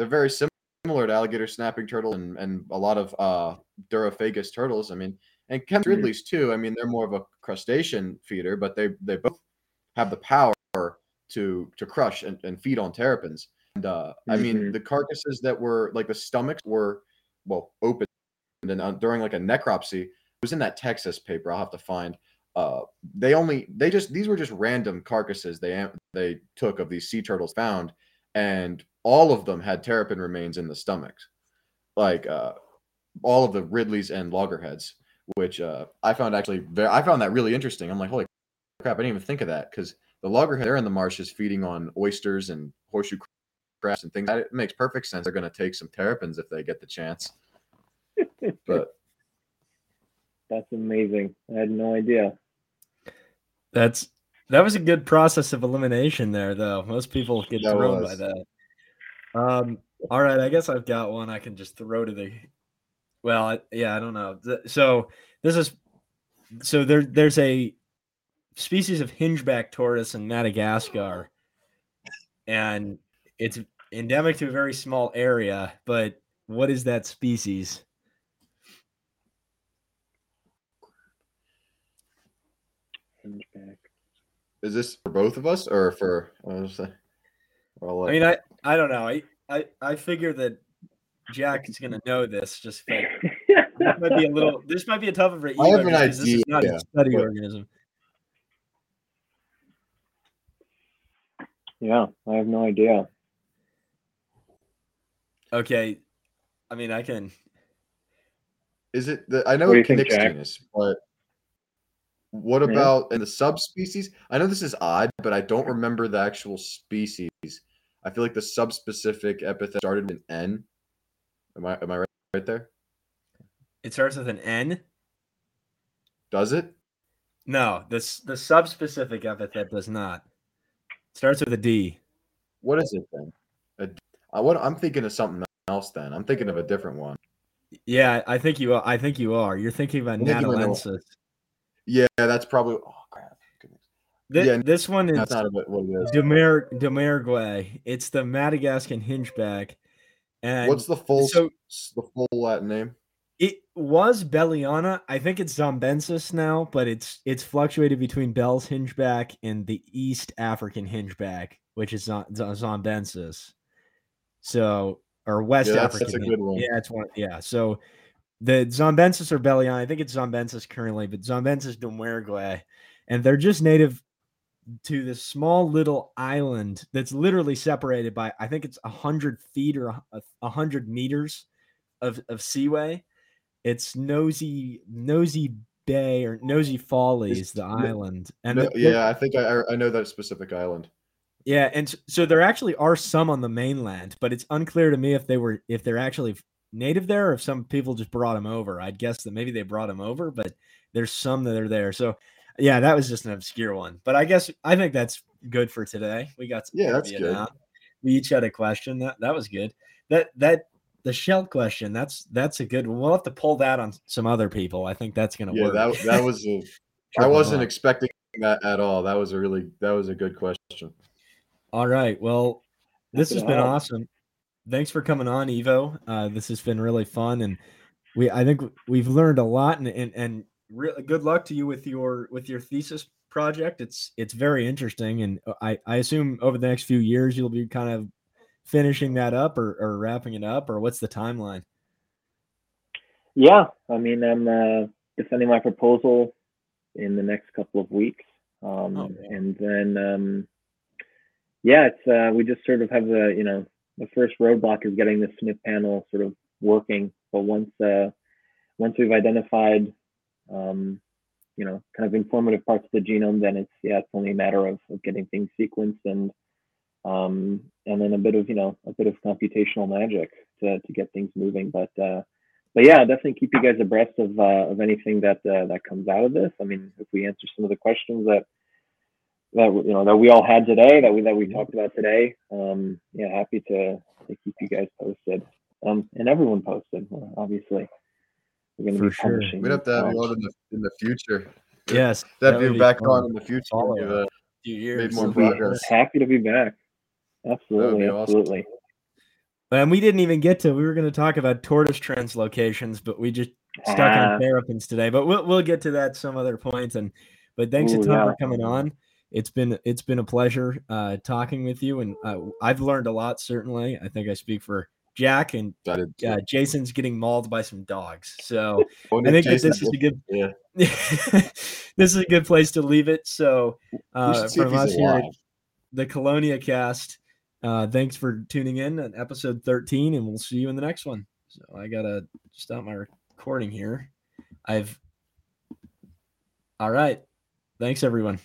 Speaker 2: They're very similar to alligator snapping turtle and, and a lot of uh, Durophagous turtles. I mean, and Kemp's
Speaker 3: Mhm.
Speaker 2: Ridleys too. I mean, they're more of a crustacean feeder, but they they both have the power to to crush and, and feed on terrapins. And uh, I mean,
Speaker 3: Mhm.
Speaker 2: the carcasses that were like the stomachs were well open, and then uh, during like a necropsy, it was in that Texas paper. I'll have to find. Uh, they only they just these were just random carcasses they they took of these sea turtles found, and all of them had terrapin remains in the stomachs, like uh, all of the Ridleys and loggerheads, which uh, I found actually very, I found that really interesting. I'm like, holy crap, I didn't even think of that because the loggerhead they're in the marshes feeding on oysters and horseshoe crabs and things. That it makes perfect sense. They're going to take some terrapins if they get the chance. But
Speaker 3: That's amazing. I had no idea.
Speaker 1: That's that was a good process of elimination there, though. Most people get
Speaker 2: That
Speaker 1: thrown by that. Um. All right, I guess I've got one I can just throw to the. Well, I, yeah, I don't know. So this is so there. There's a species of hingeback tortoise in Madagascar, and it's endemic to a very small area. But what is that species?
Speaker 3: Hunchback.
Speaker 2: is this for both of us or for? I was gonna say- I'll
Speaker 1: I mean, I I don't know. I I I figure that Jack is gonna know this. Just but this might be a little. This might be a tougher for
Speaker 2: I have
Speaker 1: Eva
Speaker 2: an
Speaker 1: because this is not
Speaker 2: idea,
Speaker 1: a study
Speaker 2: but-
Speaker 1: organism.
Speaker 3: yeah, I have no idea.
Speaker 1: Okay, I mean, I can.
Speaker 2: Is it? The, I know
Speaker 3: What do you
Speaker 2: it's
Speaker 3: think,
Speaker 2: genus, but what
Speaker 3: Yeah.
Speaker 2: about in the subspecies? I know this is odd, but I don't remember the actual species. I feel like the subspecific epithet started with an N. Am I am I right, right there?
Speaker 1: It starts with an N.
Speaker 2: Does it?
Speaker 1: No, this the subspecific epithet does not. It starts with a D.
Speaker 2: What is it then? A, I, what, I'm thinking of something else. Then I'm thinking of a different one.
Speaker 1: Yeah, I think you are. I think you are. You're thinking about Natalensis.
Speaker 2: Yeah, that's probably. Oh Yeah,
Speaker 1: this one is
Speaker 2: That's not what it is.
Speaker 1: Demer Demergue. It's the Madagascan hingeback. And
Speaker 2: What's the full
Speaker 1: so
Speaker 2: the full Latin name?
Speaker 1: it was Belliana. I think it's Zombensis now, but it's it's fluctuated between Bell's hingeback and the East African hingeback, which is Z- Zombensis. So or West
Speaker 2: Yeah, that's-
Speaker 1: African.
Speaker 2: that's a good one.
Speaker 1: Yeah, it's one. Yeah. So the Zombensis or Belliana, I think it's Zombensis currently, but Zombensis Demergue. and they're just native to this small little island that's literally separated by I think it's a hundred feet or a hundred meters of of seaway. It's Nosy Nosy Be or Nosy
Speaker 2: Faly,
Speaker 1: the island, and
Speaker 2: No,
Speaker 1: the-
Speaker 2: yeah, I think I I know that specific island.
Speaker 1: yeah, and so there actually are some on the mainland, but it's unclear to me if they were if they're actually native there or if some people just brought them over. I'd guess that maybe they brought them over, but there's some that are there. So yeah, that was just an obscure one, but I guess I think that's good for today. We got some
Speaker 2: Yeah, that's
Speaker 1: trivia
Speaker 2: good.
Speaker 1: now. We each had a question. That that was good. That that the shell question. That's that's a good one. We'll have to pull that on some other people. I think that's gonna
Speaker 2: Yeah,
Speaker 1: work.
Speaker 2: that that was a. I wasn't expecting that at all. That was a really that was a good question.
Speaker 1: All right. Well, this
Speaker 3: Knock
Speaker 1: has been
Speaker 3: out.
Speaker 1: awesome. Thanks for coming on, Iwo. Uh, this has been really fun, and we I think we've learned a lot. And and and re- good luck to you with your with your thesis project. It's it's very interesting, and uh, I I assume over the next few years you'll be kind of finishing that up or, or wrapping it up, or what's the timeline?
Speaker 3: Yeah, I mean, I'm uh, defending my proposal in the next couple of weeks, um,
Speaker 1: Oh,
Speaker 3: and then um, yeah, it's uh, we just sort of have the you know the first roadblock is getting the SNP panel sort of working, but once uh, once we've identified um, you know kind of informative parts of the genome, then it's yeah, it's only a matter of, of getting things sequenced and um, and then a bit of you know a bit of computational magic to, to get things moving, but uh, but yeah, definitely keep you guys abreast of uh, of anything that uh, that comes out of this. I mean, if we answer some of the questions that that you know that we all had today, that we that we talked about today, um, yeah, happy to, to keep you guys posted, um, and everyone posted. Obviously, we're going to
Speaker 1: For
Speaker 3: be
Speaker 1: sure.
Speaker 3: publishing.
Speaker 2: We'd have to have you on in the in the future.
Speaker 1: Yes,
Speaker 2: That
Speaker 1: would
Speaker 2: you
Speaker 1: be
Speaker 2: back
Speaker 1: fun.
Speaker 2: on in the future.
Speaker 1: Follow
Speaker 2: when you've, uh,
Speaker 1: few years.
Speaker 2: more progress.
Speaker 3: Happy to be back. Absolutely,
Speaker 2: awesome.
Speaker 3: absolutely.
Speaker 1: And we didn't even get to. We were going to talk about tortoise translocations, but we just stuck
Speaker 3: Ah.
Speaker 1: in terrapins today. But we'll we'll get to that some other point. And but thanks
Speaker 3: Ooh,
Speaker 1: a ton
Speaker 3: yeah.
Speaker 1: for coming on. It's been it's been a pleasure uh, talking with you, and uh, I've learned a lot. Certainly, I think I speak for Jack and
Speaker 2: I did too.
Speaker 1: uh, Jason's getting mauled by some dogs. So I think that this is a good
Speaker 2: yeah.
Speaker 1: this is a good place to leave it. So uh,
Speaker 2: should see if
Speaker 1: from us here at the CheloniaCast. Uh, thanks for tuning in on episode 13, and we'll see you in the next one. So I gotta stop my recording here. I've all right. Thanks everyone.